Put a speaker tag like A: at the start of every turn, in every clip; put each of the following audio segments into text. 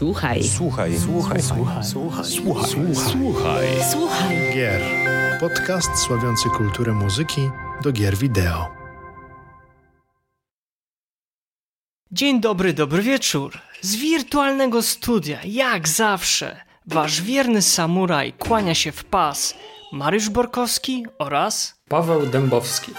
A: Słuchaj.
B: Słuchaj. Słuchaj. Słuchaj. Słuchaj. Słuchaj. Słuchaj.
A: Słuchaj.
C: Gier. Podcast sławiący kulturę muzyki do gier wideo.
D: Dzień dobry, dobry wieczór. Z wirtualnego studia, jak zawsze, wasz wierny samuraj kłania się w pas Mariusz Borkowski oraz
E: Paweł Dębowski.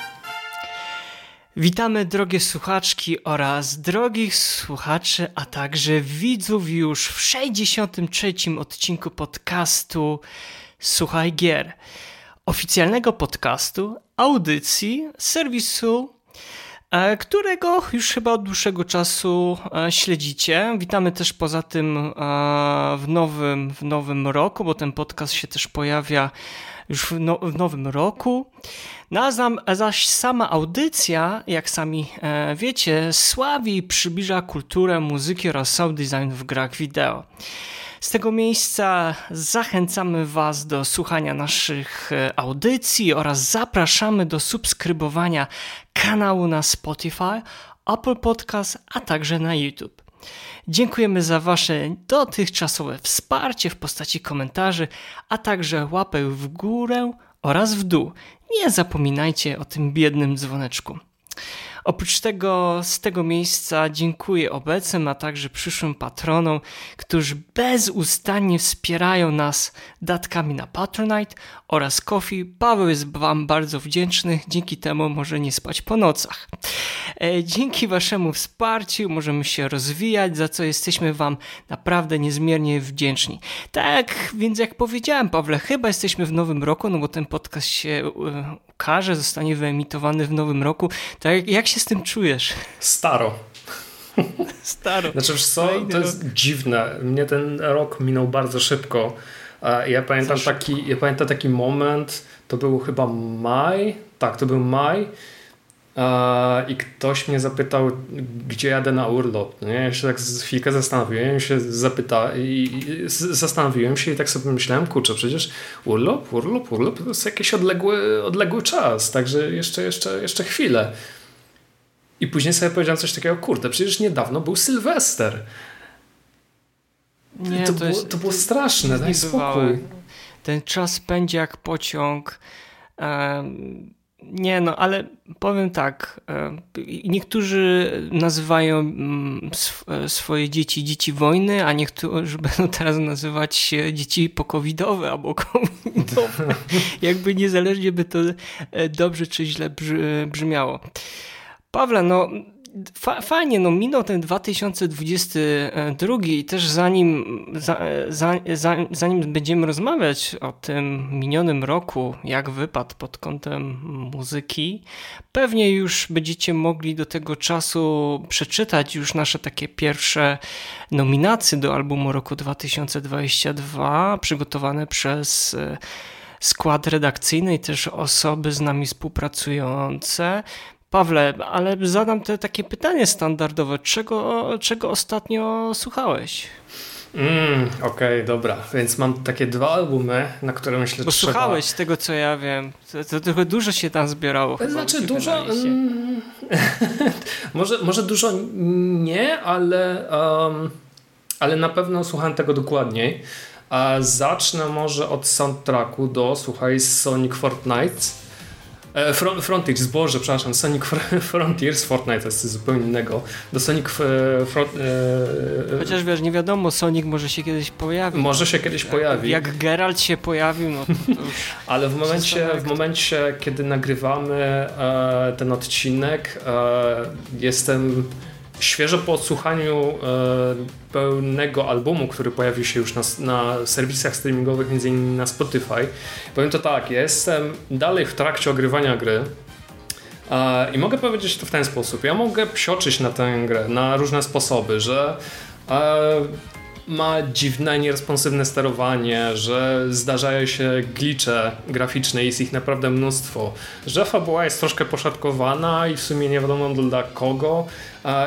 D: Witamy drogie słuchaczki oraz drogich słuchaczy, a także widzów już w 63. odcinku podcastu Słuchaj Gier. Oficjalnego podcastu, audycji, serwisu, e, którego już chyba od dłuższego czasu e, śledzicie. Witamy też poza tym e, w nowym, w nowym roku, bo ten podcast się też pojawia już w, no, w nowym roku. No, zaś sama audycja, jak sami e, wiecie, sławi i przybliża kulturę muzyki oraz sound design w grach wideo. Z tego miejsca zachęcamy Was do słuchania naszych e, audycji oraz zapraszamy do subskrybowania kanału na Spotify, Apple Podcast, a także na YouTube. Dziękujemy za Wasze dotychczasowe wsparcie w postaci komentarzy, a także łapek w górę oraz w dół. Nie zapominajcie o tym biednym dzwoneczku. Oprócz tego z tego miejsca dziękuję obecnym, a także przyszłym patronom, którzy bezustannie wspierają nas datkami na Patronite oraz Coffee. Paweł jest Wam bardzo wdzięczny, dzięki temu może nie spać po nocach. E, dzięki Waszemu wsparciu możemy się rozwijać, za co jesteśmy Wam naprawdę niezmiernie wdzięczni. Tak, więc jak powiedziałem, Pawle, chyba jesteśmy w nowym roku, no bo ten podcast się e, ukaże, zostanie wyemitowany w nowym roku. Tak, jak się z tym czujesz?
E: Staro.
D: Staro.
E: Znaczy, wiesz co, to jest dziwne. Mnie ten rok minął bardzo szybko. Ja pamiętam, taki, ja pamiętam taki moment, to był chyba maj, tak, to był maj i ktoś mnie zapytał, gdzie jadę na urlop. Nie? Ja się tak chwilkę zastanowiłem się, zapyta, i, zastanowiłem się i tak sobie myślałem, kurczę, przecież urlop, urlop, urlop to jest jakiś odległy, odległy czas, także jeszcze, jeszcze, jeszcze chwilę. I później sobie powiedziałem coś takiego, kurde, przecież niedawno był Sylwester. Nie, to, to, było, jest, to było straszne, daj spokój.
D: Ten czas pędzi jak pociąg. Um, nie, no ale powiem tak. Niektórzy nazywają mm, e, swoje dzieci dzieci wojny, a niektórzy będą teraz nazywać dzieci pokowidowe albo covidowe. Jakby niezależnie by to e, dobrze czy źle brzmiało. Pawle, no fa fajnie, no minął ten 2022 i też zanim, za, za, za, zanim będziemy rozmawiać o tym minionym roku, jak wypadł pod kątem muzyki, pewnie już będziecie mogli do tego czasu przeczytać już nasze takie pierwsze nominacje do albumu roku 2022 przygotowane przez e, skład redakcyjny i też osoby z nami współpracujące. Pawle, ale zadam te takie pytanie standardowe. Czego, czego ostatnio słuchałeś?
E: Mm, Okej, okay, dobra. Więc mam takie dwa albumy, na które myślę,
D: Bo trzeba... słuchałeś z tego, co ja wiem. To, to trochę dużo się tam zbierało.
E: Chyba, znaczy dużo... Mm, może, może dużo nie, ale, um, ale na pewno słuchałem tego dokładniej. A zacznę może od soundtracku do, słuchaj, Sonic Fortnite E, Front, Frontiers, Boże, przepraszam, Sonic Frontiers, Fortnite to jest zupełnie innego. Do Sonic e, Front,
D: e, Chociaż wiesz, nie wiadomo, Sonic może się kiedyś pojawi.
E: Może się kiedyś pojawi.
D: Jak Geralt się pojawił, no to
E: Ale w momencie, w momencie, kiedy nagrywamy e, ten odcinek, e, jestem świeżo po odsłuchaniu e, pełnego albumu, który pojawił się już na, na serwisach streamingowych, innymi na Spotify. Powiem to tak, jestem dalej w trakcie ogrywania gry. I mogę powiedzieć to w ten sposób. Ja mogę psioczyć na tę grę na różne sposoby, że e, ma dziwne, nieresponsywne sterowanie, że zdarzają się glicze graficzne, jest ich naprawdę mnóstwo, że fabuła jest troszkę poszatkowana i w sumie nie wiadomo dla kogo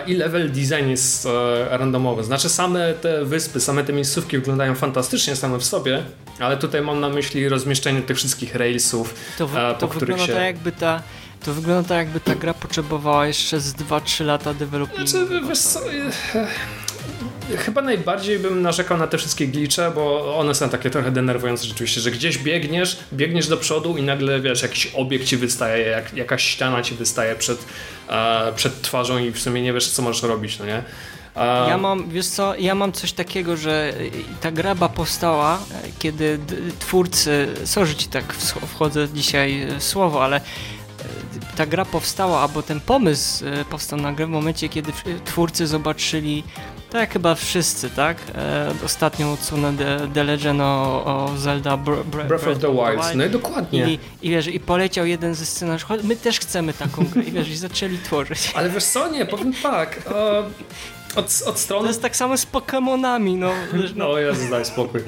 E: i level design jest e, randomowy. Znaczy same te wyspy, same te miejscówki wyglądają fantastycznie same w sobie, ale tutaj mam na myśli rozmieszczenie tych wszystkich railsów,
D: to, w, e, po to których się... tak jakby ta to wygląda tak, jakby ta gra potrzebowała jeszcze z 2-3 lata developingu.
E: Znaczy, wiesz co, chyba najbardziej bym narzekał na te wszystkie glicze, bo one są takie trochę denerwujące rzeczywiście, że gdzieś biegniesz, biegniesz do przodu i nagle wiesz, jakiś obiekt ci wystaje, jak, jakaś ściana ci wystaje przed, e, przed twarzą i w sumie nie wiesz, co możesz robić, no nie?
D: Ja mam, wiesz co, ja mam coś takiego, że ta graba powstała, kiedy twórcy, sorry ci tak wchodzę dzisiaj słowo, ale ta gra powstała, albo ten pomysł e, powstał na grę w momencie, kiedy twórcy zobaczyli, tak chyba wszyscy, tak? E, ostatnią odsłonę The, The Legend o, o Zelda Br
E: Br Breath of the Wild. No i dokładnie.
D: I, I, wiesz, i poleciał jeden ze scenarzy, my też chcemy taką grę i wiesz, i zaczęli tworzyć.
E: Ale wiesz co, nie, powiem tak, od, od strony...
D: To jest tak samo z Pokémonami, no.
E: No, Jezu, daj spokój.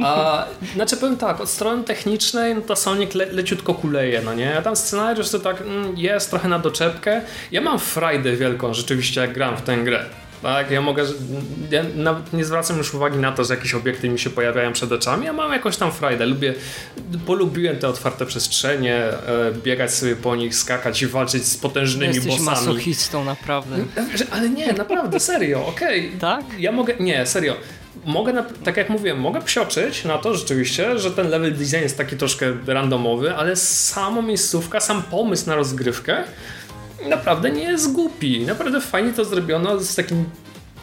E: A, znaczy powiem tak, od strony technicznej no to Sonic le, leciutko kuleje, no nie? A tam scenariusz to tak mm, jest trochę na doczepkę. Ja mam frajdę wielką rzeczywiście, jak gram w tę grę. Tak, ja mogę, ja nawet nie zwracam już uwagi na to, że jakieś obiekty mi się pojawiają przed oczami, ja mam jakąś tam frajdę, lubię, polubiłem te otwarte przestrzenie, e, biegać sobie po nich, skakać i walczyć z potężnymi
D: Jesteś
E: bossami.
D: Jesteś masochistą, naprawdę.
E: Ale nie, naprawdę, serio, okej.
D: Okay. Tak?
E: Ja mogę, nie, serio mogę, tak jak mówiłem, mogę psioczyć na to rzeczywiście, że ten level design jest taki troszkę randomowy, ale sama miejscówka, sam pomysł na rozgrywkę naprawdę nie jest głupi. Naprawdę fajnie to zrobiono z takim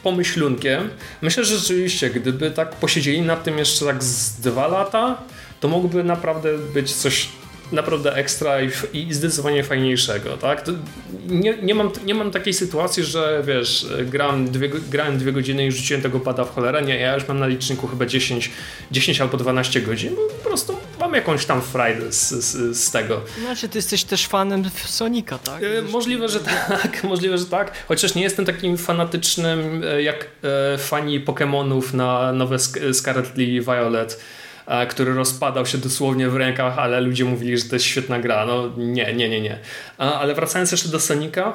E: pomyślunkiem. Myślę, że rzeczywiście, gdyby tak posiedzieli nad tym jeszcze tak z dwa lata, to mógłby naprawdę być coś naprawdę ekstra i, i zdecydowanie fajniejszego, tak? Nie, nie, mam, nie mam takiej sytuacji, że wiesz, gram dwie, grałem dwie godziny i rzuciłem tego pada w cholerę, nie, ja już mam na liczniku chyba 10, 10 albo 12 godzin, po prostu mam jakąś tam frajdę z, z, z tego.
D: Znaczy, ty jesteś też fanem Sonika, tak?
E: E, możliwe, że tak, możliwe, że tak, chociaż nie jestem takim fanatycznym e, jak e, fani Pokémonów na nowe Scarlet i Violet, który rozpadał się dosłownie w rękach, ale ludzie mówili, że to jest świetna gra. No nie, nie, nie, nie. Ale wracając jeszcze do Sonika.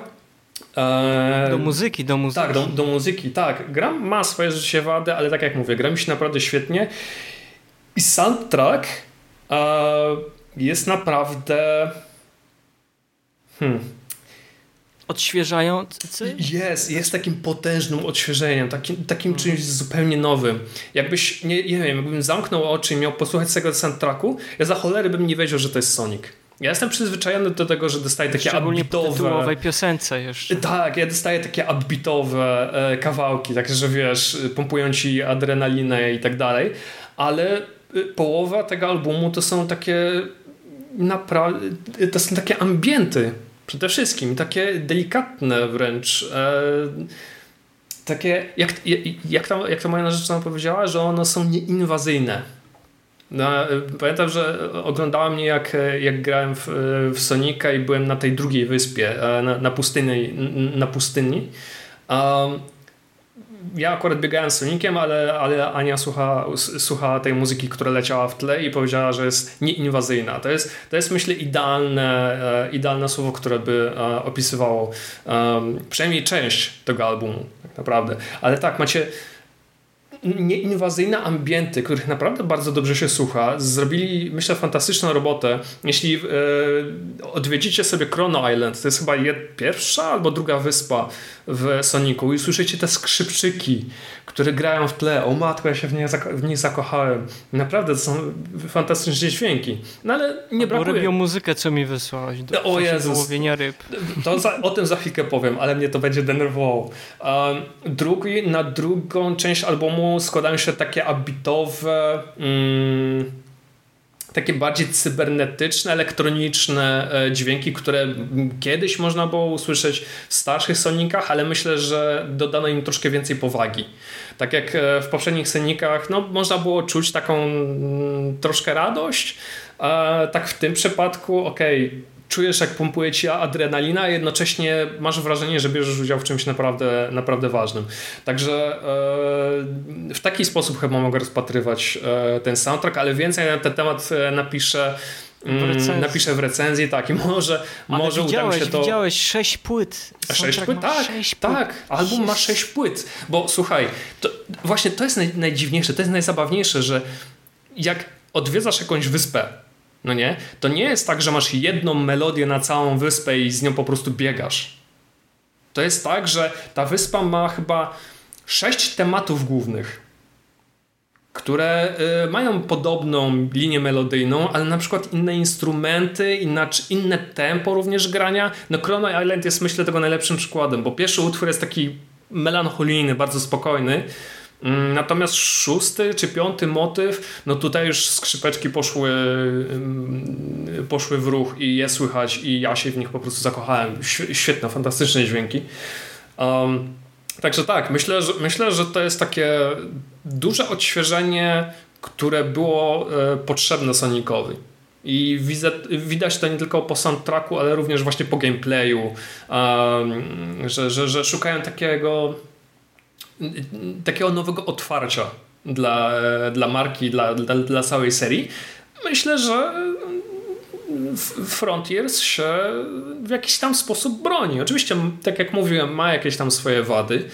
D: Do muzyki, do muzyki.
E: Tak, do, do muzyki, tak. Gra ma swoje życie wady, ale tak jak mówię, gra mi się naprawdę świetnie. I soundtrack jest naprawdę. Hmm
D: odświeżający?
E: Jest, jest takim potężnym odświeżeniem, takim, takim mhm. czymś zupełnie nowym. Jakbyś, nie, nie wiem, jakbym zamknął oczy i miał posłuchać tego soundtracku, ja za cholery bym nie wiedział, że to jest Sonic. Ja jestem przyzwyczajony do tego, że dostaję takie
D: Szczególnie
E: upbeatowe...
D: piosence jeszcze.
E: Tak, ja dostaję takie upbeatowe e, kawałki, takie, że wiesz, pompują ci adrenalinę i tak dalej, ale y, połowa tego albumu to są takie naprawdę, to są takie ambienty Przede wszystkim takie delikatne wręcz. E, takie, jak, jak, to, jak to moja narzeczona powiedziała, że one są nieinwazyjne. No, pamiętam, że oglądała mnie jak, jak grałem w, w Sonika i byłem na tej drugiej wyspie, e, na, na pustyni. Na pustyni. Ja akurat biegałem z Soniciem, ale, ale Ania słucha, słucha tej muzyki, która leciała w tle i powiedziała, że jest nieinwazyjna. To jest, to jest myślę idealne, e, idealne słowo, które by e, opisywało um, przynajmniej część tego albumu, tak naprawdę. Ale tak, macie nieinwazyjne ambienty, których naprawdę bardzo dobrze się słucha. Zrobili, myślę, fantastyczną robotę. Jeśli e, odwiedzicie sobie Chrono Island, to jest chyba pierwsza albo druga wyspa w Sonicu i słyszycie te skrzypczyki, które grają w tle. O matko, ja się w, nie w nich zakochałem. Naprawdę to są fantastyczne dźwięki. No ale nie Albo brakuje.
D: robią muzykę, co mi wysłałeś do, o Jezus. łowienia ryb.
E: To za, o tym za chwilkę powiem, ale mnie to będzie denerwowało. Um, drugi, na drugą część albumu składają się takie abitowe... Mm, takie bardziej cybernetyczne, elektroniczne e, dźwięki, które kiedyś można było usłyszeć w starszych Sonicach, ale myślę, że dodano im troszkę więcej powagi. Tak jak e, w poprzednich Sonicach, no, można było czuć taką mm, troszkę radość, tak w tym przypadku, okej, okay, czujesz jak pompuje ci adrenalina, a jednocześnie masz wrażenie, że bierzesz udział w czymś naprawdę, naprawdę ważnym. Także e, w taki sposób chyba mogę rozpatrywać e, ten soundtrack, ale więcej na ten temat e, napiszę w napiszę w recenzji, tak, i może, Ale może uda mi się to...
D: widziałeś sześć płyt.
E: Sześć płyt? Tak, sześć tak. Płyt. Album ma sześć płyt. Bo słuchaj, to, właśnie to jest naj, najdziwniejsze, to jest najzabawniejsze, że jak odwiedzasz jakąś wyspę, no nie? To nie jest tak, że masz jedną melodię na całą wyspę i z nią po prostu biegasz. To jest tak, że ta wyspa ma chyba sześć tematów głównych, które y, mają podobną linię melodyjną, ale na przykład inne instrumenty, inaczej, inne tempo również grania. No Chrono Island jest myślę tego najlepszym przykładem, bo pierwszy utwór jest taki melancholijny, bardzo spokojny, Natomiast szósty czy piąty motyw, no tutaj już skrzypeczki poszły, mm, poszły w ruch i je słychać i ja się w nich po prostu zakochałem. Świetne, fantastyczne dźwięki. Um, także tak, myślę że, myślę, że to jest takie duże odświeżenie, które było e, potrzebne Sonicowi. I widać to nie tylko po soundtracku, ale również właśnie po gameplayu, um, że, że, że szukają takiego takiego nowego otwarcia dla, dla marki, dla, dla, dla całej serii. Myślę, że Frontiers się w jakiś tam sposób broni. Oczywiście, tak jak mówiłem, ma jakieś tam swoje wady,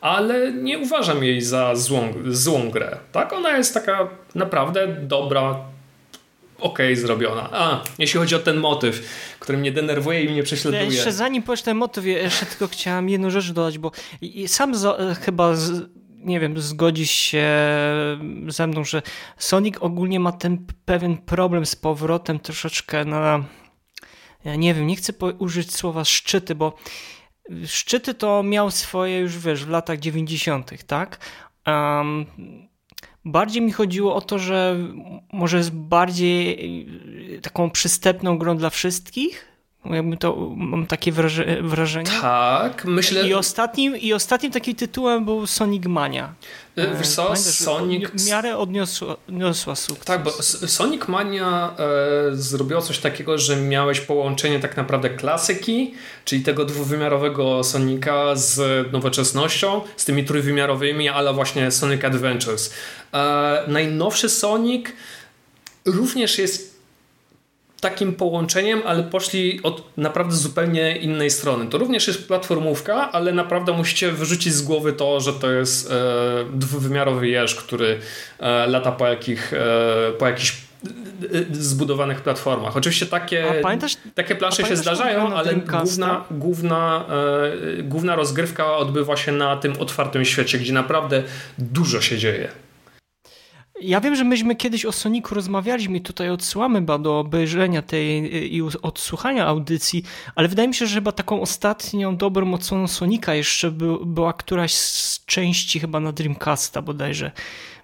E: ale nie uważam jej za złą, złą grę. Tak, ona jest taka naprawdę dobra, ok zrobiona. A, jeśli chodzi o ten motyw, który mnie denerwuje i mnie prześladuje.
D: Jeszcze zanim powiesz ten motyw, jeszcze tylko chciałem jedną rzecz dodać, bo sam za, chyba z, nie wiem, zgodzisz się ze mną, że Sonic ogólnie ma ten pewien problem z powrotem troszeczkę na ja nie wiem, nie chcę użyć słowa szczyty, bo szczyty to miał swoje już, wiesz, w latach 90., tak? Um, bardziej mi chodziło o to, że może jest bardziej taką przystępną grą dla wszystkich, jakby to mam takie wrażenie.
E: Tak, myślę.
D: I ostatnim, I ostatnim takim tytułem był Sonic Mania.
E: E, wiesz co, Sonic...
D: W miarę odniosła, odniosła sukces.
E: Tak, bo Sonic Mania e, zrobiło coś takiego, że miałeś połączenie tak naprawdę klasyki, czyli tego dwuwymiarowego Sonika z nowoczesnością, z tymi trójwymiarowymi, ale właśnie Sonic Adventures. E, najnowszy Sonic również jest takim połączeniem, ale poszli od naprawdę zupełnie innej strony. To również jest platformówka, ale naprawdę musicie wyrzucić z głowy to, że to jest e, dwuwymiarowy jeż, który e, lata po, jakich, e, po jakichś e, zbudowanych platformach. Oczywiście takie, pamiętasz, takie plansze się zdarzają, ale główna, główna, e, główna rozgrywka odbywa się na tym otwartym świecie, gdzie naprawdę dużo się dzieje.
D: Ja wiem, że myśmy kiedyś o Soniku rozmawialiśmy i tutaj odsyłamy ba do obejrzenia tej i odsłuchania audycji, ale wydaje mi się, że chyba taką ostatnią dobrą odsłoną Sonika jeszcze by, była któraś z części chyba na Dreamcasta bodajże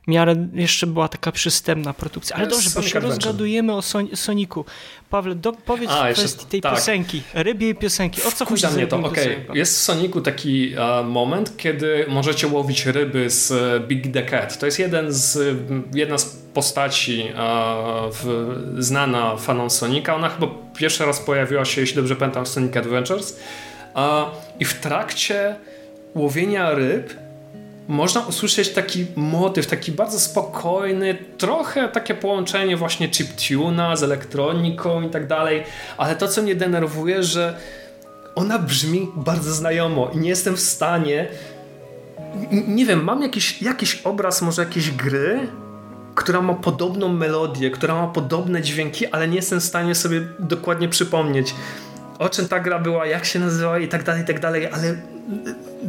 D: miarę jeszcze była taka przystępna produkcja. Ale dobrze, bo się rozgadujemy o Son Soniku. Pawle, do, powiedz A, kwestii tej tak. piosenki, rybiej piosenki. O co chodzi
E: mnie to, okej. Okay. Jest w Soniku taki uh, moment, kiedy możecie łowić ryby z e, Big the Cat. To jest jeden z, jedna z postaci uh, w, znana fanom Sonika. Ona chyba pierwszy raz pojawiła się, jeśli dobrze pamiętam, w Sonic Adventures. Uh, I w trakcie łowienia ryb można usłyszeć taki motyw, taki bardzo spokojny, trochę takie połączenie właśnie chiptuna z elektroniką i tak dalej, ale to co mnie denerwuje, że ona brzmi bardzo znajomo i nie jestem w stanie nie wiem, mam jakiś, jakiś obraz może jakiejś gry, która ma podobną melodię, która ma podobne dźwięki, ale nie jestem w stanie sobie dokładnie przypomnieć o czym ta gra była, jak się nazywała i tak dalej, i tak dalej, ale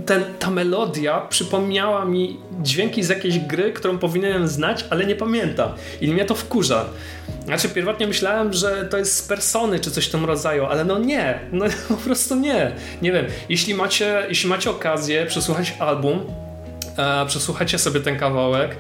E: ten, ta melodia przypomniała mi dźwięki z jakiejś gry, którą powinienem znać, ale nie pamiętam. I mnie to wkurza. Znaczy, pierwotnie myślałem, że to jest z persony czy coś w tym rodzaju, ale no nie, no po prostu nie. Nie wiem, jeśli macie, jeśli macie okazję przesłuchać album, e, przesłuchajcie sobie ten kawałek,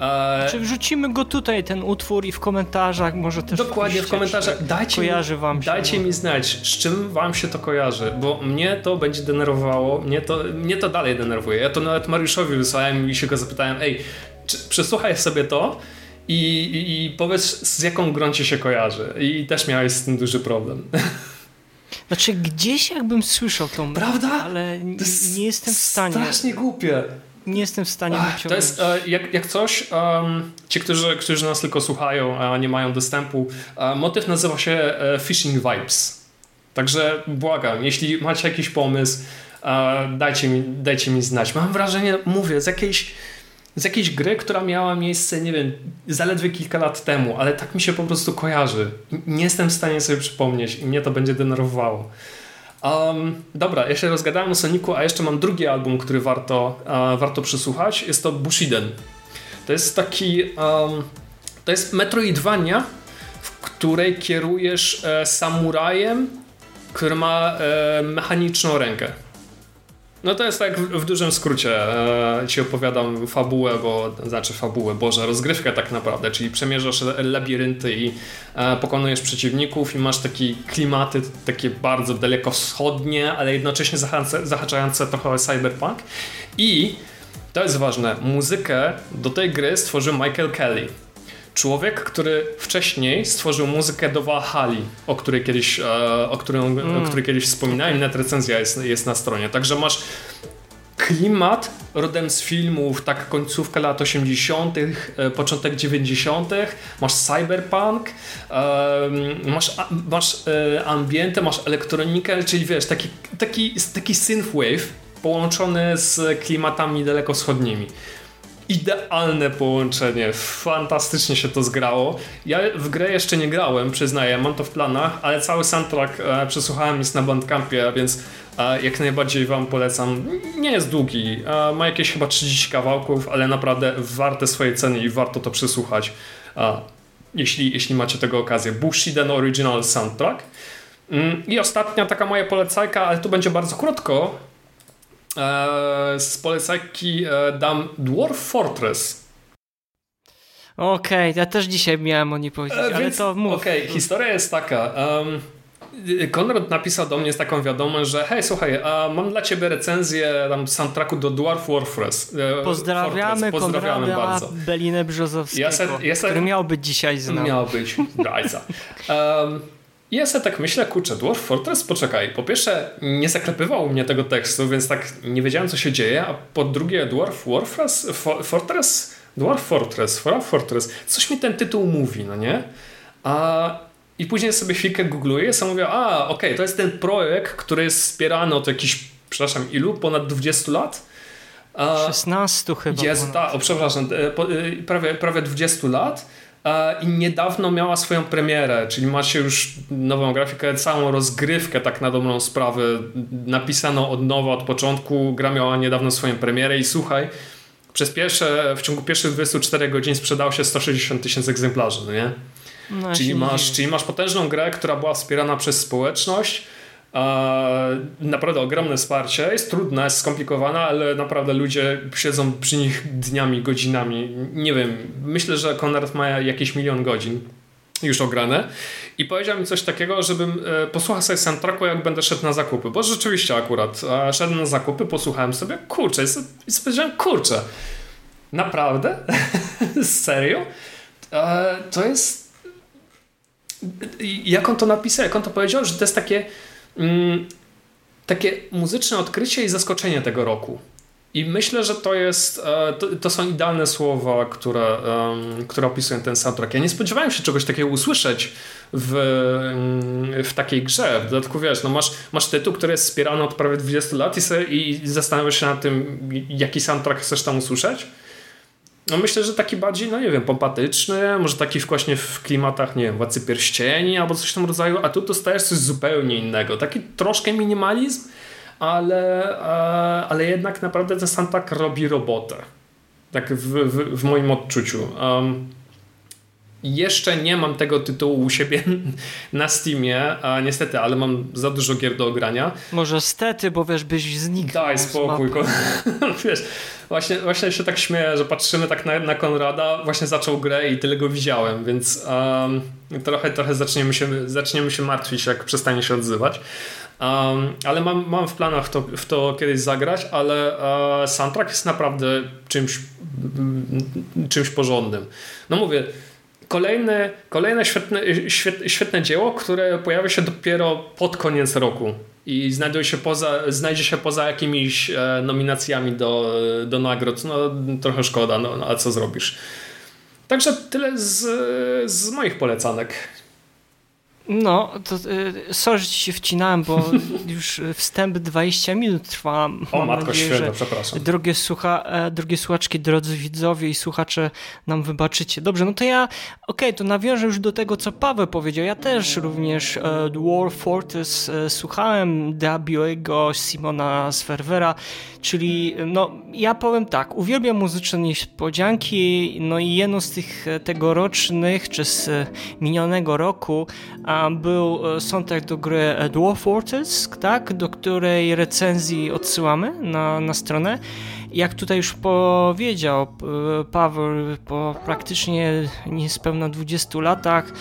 D: E... Czy wrzucimy go tutaj, ten utwór i w komentarzach może też
E: Dokładnie, w komentarzach. Dajcie, kojarzy wam się, dajcie mi znać, z czym wam się to kojarzy, bo mnie to będzie denerwowało, mnie to, mnie to dalej denerwuje. Ja to nawet Mariuszowi wysłałem i się go zapytałem, ej, czy, przesłuchaj sobie to i, i, i powiedz z jaką grą ci się kojarzy. I też miałeś z tym duży problem.
D: Znaczy, gdzieś jakbym słyszał tą
E: Prawda?
D: ale nie jestem w stanie.
E: Strasznie głupie
D: nie jestem w stanie Ach,
E: To jest, e, jak, jak coś, um, ci, którzy, którzy nas tylko słuchają, a nie mają dostępu, e, motyw nazywa się e, Fishing Vibes. Także błagam, jeśli macie jakiś pomysł, dajcie mi, dajcie mi znać. Mam wrażenie, mówię, z jakiejś, z jakiejś gry, która miała miejsce, nie wiem, zaledwie kilka lat temu, ale tak mi się po prostu kojarzy. Nie jestem w stanie sobie przypomnieć i mnie to będzie denerwowało. Um, dobra, ja się rozgadałem o Soniku, a jeszcze mam drugi album, który warto, uh, warto przysłuchać. Jest to Bushiden. To jest taki... Um, to jest Metroidvania, w której kierujesz e, samurajem, który ma e, mechaniczną rękę. No to jest tak w, w dużym skrócie. E, ci opowiadam fabułę, bo znaczy fabułę, Boże, rozgrywkę tak naprawdę, czyli przemierzasz labirynty i e, pokonujesz przeciwników i masz takie klimaty takie bardzo daleko wschodnie, ale jednocześnie zahaczające trochę o cyberpunk. I to jest ważne, muzykę do tej gry stworzył Michael Kelly człowiek, który wcześniej stworzył muzykę do Valhalla, o której kiedyś, e, o której, mm. o której kiedyś wspominałem, nawet recenzja jest, jest na stronie. Także masz klimat rodem z filmów, tak końcówka lat 80., e, początek 90., masz cyberpunk, masz, masz e, ambientę, masz elektronikę, czyli wiesz, taki, taki, taki synthwave połączony z klimatami dalekowschodnimi idealne połączenie. Fantastycznie się to zgrało. Ja w grę jeszcze nie grałem, przyznaję, mam to w planach, ale cały soundtrack e, przesłuchałem jest na Bandcampie, więc e, jak najbardziej wam polecam. Nie jest długi, e, ma jakieś chyba 30 kawałków, ale naprawdę warte swojej ceny i warto to przesłuchać, e, jeśli, jeśli macie tego okazję. Bushiden Original Soundtrack. Mm, I ostatnia taka moja polecajka, ale tu będzie bardzo krótko, z polecajki e, dam Dwarf Fortress.
D: Okej, okay, ja też dzisiaj miałem o niej powiedzieć, e, ale to mów.
E: Okej, okay, historia jest taka. Um, Konrad napisał do mnie z taką wiadomość, że hej, słuchaj, mam dla ciebie recenzję tam soundtracku do Dwarf Warfare.
D: Pozdrawiamy, Pozdrawiamy bardzo. Belinę Brzozowskiego, ja se, ja se, który miał być dzisiaj z nami.
E: Miał być, zdrajca. um, i ja sobie tak myślę, kurczę, Dwarf Fortress, poczekaj. Po pierwsze, nie zaklepywał mnie tego tekstu, więc tak nie wiedziałem, co się dzieje, a po drugie, Dwarf Warfres, Fortress, Dwarf Fortress, Dwarf Fortress, coś mi ten tytuł mówi, no nie? A, I później sobie chwilkę googluję, sobie mówię, a, okej, okay, to jest ten projekt, który jest wspierany od jakichś, przepraszam, ilu? Ponad 20 lat?
D: A, 16 chyba.
E: Jest, ta, o, przepraszam, e, e, prawie, prawie 20 lat i niedawno miała swoją premierę, czyli macie już nową grafikę, całą rozgrywkę tak na dobrą sprawę, napisaną od nowa, od początku, gra miała niedawno swoją premierę i słuchaj, przez pierwsze, w ciągu pierwszych 24 godzin sprzedało się 160 tysięcy egzemplarzy, no nie? No, czyli, masz, czyli masz potężną grę, która była wspierana przez społeczność, naprawdę ogromne wsparcie. Jest trudna, jest skomplikowana, ale naprawdę ludzie siedzą przy nich dniami, godzinami. Nie wiem, myślę, że Konrad ma jakieś milion godzin już ograne i powiedział mi coś takiego, żebym e, posłuchał sobie soundtracku jak będę szedł na zakupy, bo rzeczywiście akurat szedłem na zakupy, posłuchałem sobie, kurczę, i powiedziałem, kurczę, naprawdę? Serio? E, to jest jak on to napisał, jak on to powiedział, że to jest takie takie muzyczne odkrycie i zaskoczenie tego roku. I myślę, że to jest, e, to, to są idealne słowa, które, um, które opisują ten soundtrack. Ja nie spodziewałem się czegoś takiego usłyszeć w, mm, w takiej grze. W dodatku wiesz, no masz, masz tytuł, który jest wspierany od prawie 20 lat i, sobie, i zastanawiasz się nad tym, jaki soundtrack chcesz tam usłyszeć. No myślę, że taki bardziej, no nie wiem, pompatyczny, może taki właśnie w klimatach, nie wiem, Władcy Pierścieni albo coś w tym rodzaju, a tu dostajesz coś zupełnie innego. Taki troszkę minimalizm, ale, e, ale jednak naprawdę ten soundtrack robi robotę. Tak w, w, w moim odczuciu. Um, jeszcze nie mam tego tytułu u siebie na Steamie, a niestety, ale mam za dużo gier do ogrania.
D: Może stety, bo wiesz, byś zniknął.
E: Daj spokój. wiesz, właśnie, właśnie się tak śmieję, że patrzymy tak na, na Konrada, właśnie zaczął grę i tyle go widziałem, więc um, trochę, trochę zaczniemy, się, zaczniemy się martwić, jak przestanie się odzywać. Um, ale mam, mam w planach to, w to kiedyś zagrać, ale uh, soundtrack jest naprawdę czymś, czymś porządnym. No mówię, kolejne, kolejne świetne, świetne, świetne dzieło, które pojawia się dopiero pod koniec roku i znajduje się poza, znajdzie się poza jakimiś e, nominacjami do, do nagród. No trochę szkoda, no, no a co zrobisz? Także tyle z, z moich polecanek.
D: No, to y, sorry, że ci się wcinałem, bo już wstęp 20 minut trwa.
E: O, Mam matko nadzieję, przepraszam.
D: Drogie, słucha, e, drogie słuchaczki, drodzy widzowie i słuchacze nam wybaczycie. Dobrze, no to ja, okej, okay, to nawiążę już do tego, co Paweł powiedział. Ja też również e, War Fortress e, słuchałem Dabiego Simona Sferwera, czyli, no, ja powiem tak, uwielbiam muzyczne niespodzianki, no i jedno z tych tegorocznych, czy z minionego roku, był e, soundtrack do gry Dwarf Fortress, tak, do której recenzji odsyłamy na, na stronę. Jak tutaj już powiedział Paweł, po praktycznie niespełna 20 latach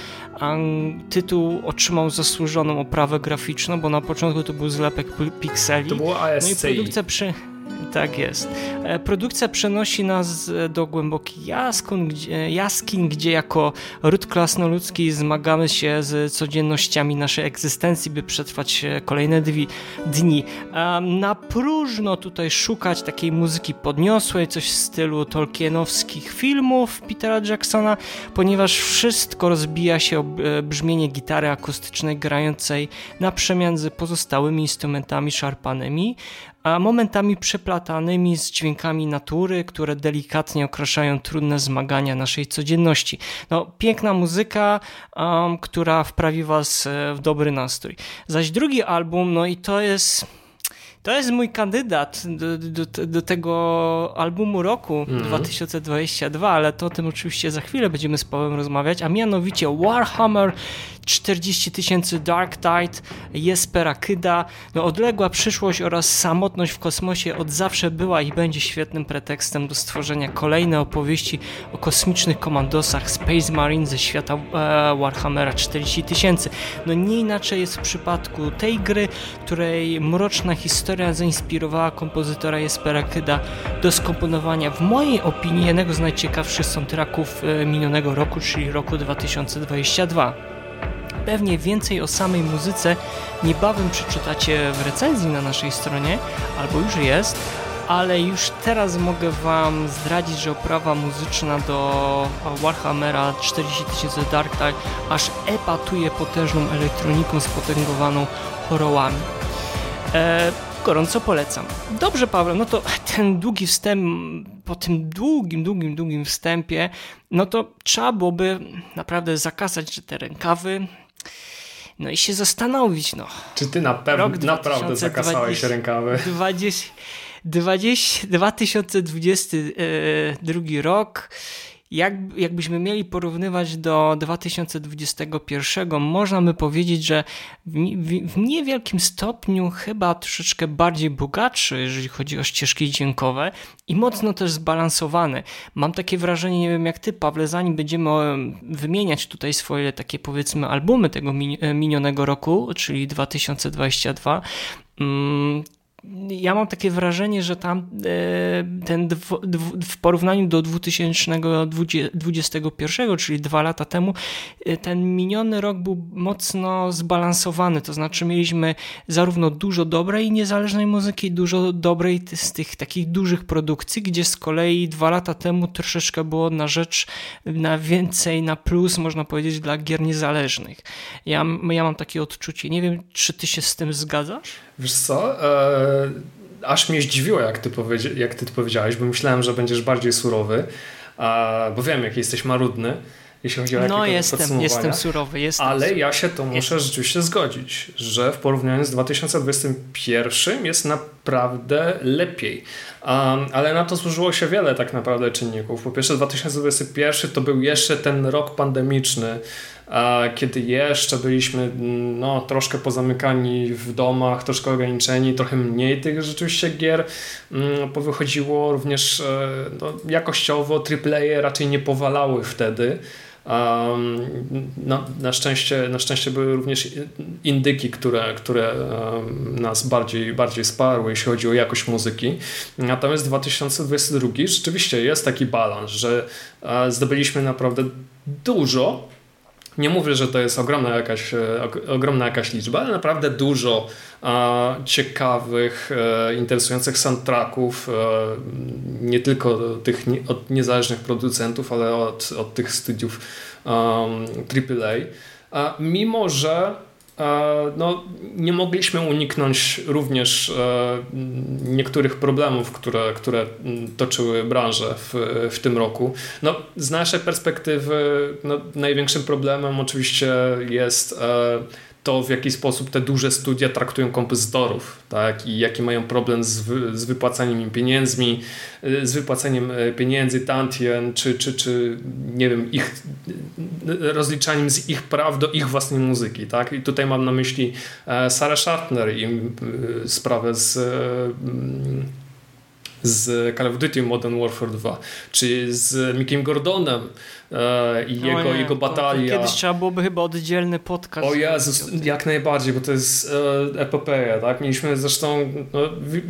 D: tytuł otrzymał zasłużoną oprawę graficzną, bo na początku to był zlepek pikseli.
E: To było ASCII.
D: No i produkcja przy... Tak jest. E, produkcja przenosi nas do głębokich gdzie, jaskiń, gdzie jako ród klasnoludzki zmagamy się z codziennościami naszej egzystencji, by przetrwać kolejne dni. Na próżno tutaj szukać takiej muzyki podniosłej, coś w stylu tolkienowskich filmów Petera Jacksona, ponieważ wszystko rozbija się o e, brzmienie gitary akustycznej grającej na przemian z pozostałymi instrumentami szarpanymi, a momentami przeplatanymi z dźwiękami natury, które delikatnie okraszają trudne zmagania naszej codzienności. No, piękna muzyka, um, która wprawi Was e, w dobry nastrój. Zaś drugi album, no i to jest to jest mój kandydat do, do, do tego albumu roku mm 2022, ale to o tym oczywiście za chwilę będziemy z Pawłem rozmawiać, a mianowicie Warhammer 40 tysięcy Dark Tide, Jespera Kyda. No, odległa przyszłość oraz samotność w kosmosie od zawsze była i będzie świetnym pretekstem do stworzenia kolejnej opowieści o kosmicznych komandosach Space Marine ze świata e, Warhammera 40 tysięcy. No nie inaczej jest w przypadku tej gry, której mroczna historia zainspirowała kompozytora Jespera Kyda do skomponowania w mojej opinii jednego z najciekawszych soundtracków e, minionego roku, czyli roku 2022. Pewnie więcej o samej muzyce niebawem przeczytacie w recenzji na naszej stronie, albo już jest, ale już teraz mogę Wam zdradzić, że oprawa muzyczna do Warhammera 40 000 Dark Tide aż epatuje potężną elektroniką spotęgowaną chorołami. E, gorąco polecam. Dobrze, Paweł, no to ten długi wstęp, po tym długim, długim, długim wstępie, no to trzeba byłoby naprawdę zakasać te rękawy, no i się zastanowić, no.
E: Czy ty na pewno naprawdę zakasałeś rękawy?
D: 20, 20, 2022 rok jak, jakbyśmy mieli porównywać do 2021, można by powiedzieć, że w, w, w, niewielkim stopniu chyba troszeczkę bardziej bogatszy, jeżeli chodzi o ścieżki dźwiękowe i mocno też zbalansowany. Mam takie wrażenie, nie wiem jak ty, Pawle, zanim będziemy wymieniać tutaj swoje takie powiedzmy albumy tego minionego roku, czyli 2022, ja mam takie wrażenie, że tam e, ten w porównaniu do 2021, czyli dwa lata temu, e, ten miniony rok był mocno zbalansowany. To znaczy, mieliśmy zarówno dużo dobrej niezależnej muzyki, dużo dobrej z tych takich dużych produkcji, gdzie z kolei dwa lata temu troszeczkę było na rzecz, na więcej, na plus, można powiedzieć, dla gier niezależnych. Ja, ja mam takie odczucie. Nie wiem, czy ty się z tym zgadzasz?
E: Wiesz co? E, aż mnie zdziwiło, jak ty, powiedzi jak ty powiedziałeś, bo myślałem, że będziesz bardziej surowy, bo wiem, jaki jesteś marudny jeśli chodzi o
D: No jestem, jestem surowy, jestem
E: Ale ja się to muszę jestem. rzeczywiście zgodzić, że w porównaniu z 2021 jest naprawdę lepiej. Um, ale na to złożyło się wiele tak naprawdę czynników. Po pierwsze 2021 to był jeszcze ten rok pandemiczny, kiedy jeszcze byliśmy no, troszkę pozamykani w domach, troszkę ograniczeni, trochę mniej tych rzeczywiście gier mm, powychodziło, również e, no, jakościowo AAA raczej nie powalały wtedy. Um, na, szczęście, na szczęście były również indyki, które, które um, nas bardziej, bardziej sparły, jeśli chodzi o jakość muzyki. Natomiast 2022 rzeczywiście jest taki balans, że uh, zdobyliśmy naprawdę dużo nie mówię, że to jest ogromna jakaś, e, ogromna jakaś liczba, ale naprawdę dużo ciekawych, e, interesujących soundtracków, e, nie tylko tych od niezależnych producentów, ale od, od tych studiów AAA. mimo że no, nie mogliśmy uniknąć również niektórych problemów, które, które toczyły branżę w, w tym roku. No, z naszej perspektywy no, największym problemem oczywiście jest to, w jaki sposób te duże studia traktują kompozytorów, tak? I jaki mają problem z, wy, z wypłacaniem im pieniędzmi, z wypłacaniem e, pieniędzy, tantien, czy, czy, czy nie wiem, ich rozliczaniem z ich praw do ich własnej muzyki, tak? I tutaj mam na myśli e, Sarah Sharpner i sprawę z z Call of Duty Modern Warfare 2, czy z Mickiem Gordonem e, i jego, nie, jego batalia.
D: kiedyś trzeba byłoby chyba oddzielny podcast.
E: O Jezus, jak najbardziej, bo to jest e, epopeja, tak? Mieliśmy zresztą, no, w,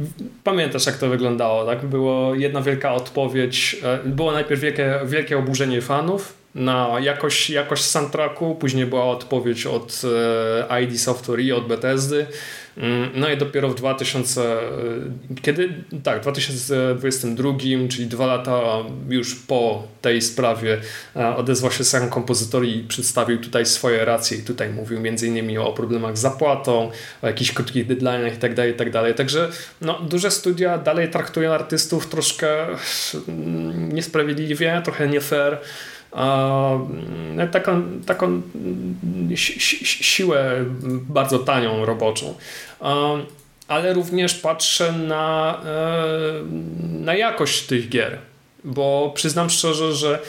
E: pamiętasz jak to wyglądało, tak? Było jedna wielka odpowiedź, e, było najpierw wielkie, wielkie oburzenie fanów, na jakość, jakość soundtracku, później była odpowiedź od e, ID Software i od Bethesdy, no i dopiero w 2000, e, kiedy, tak, 2022, czyli dwa lata już po tej sprawie e, odezwał się sam kompozytor i przedstawił tutaj swoje racje i tutaj mówił innymi o problemach z zapłatą, o jakichś krótkich deadline'ach i tak dalej, i tak. Także no, duże studia dalej traktują artystów troszkę mm, niesprawiedliwie, trochę nie fair. Mm, taką, taką siłę bardzo tanią roboczą. Ale również patrzę na, e, na jakość tych gier, bo przyznam szczerze, że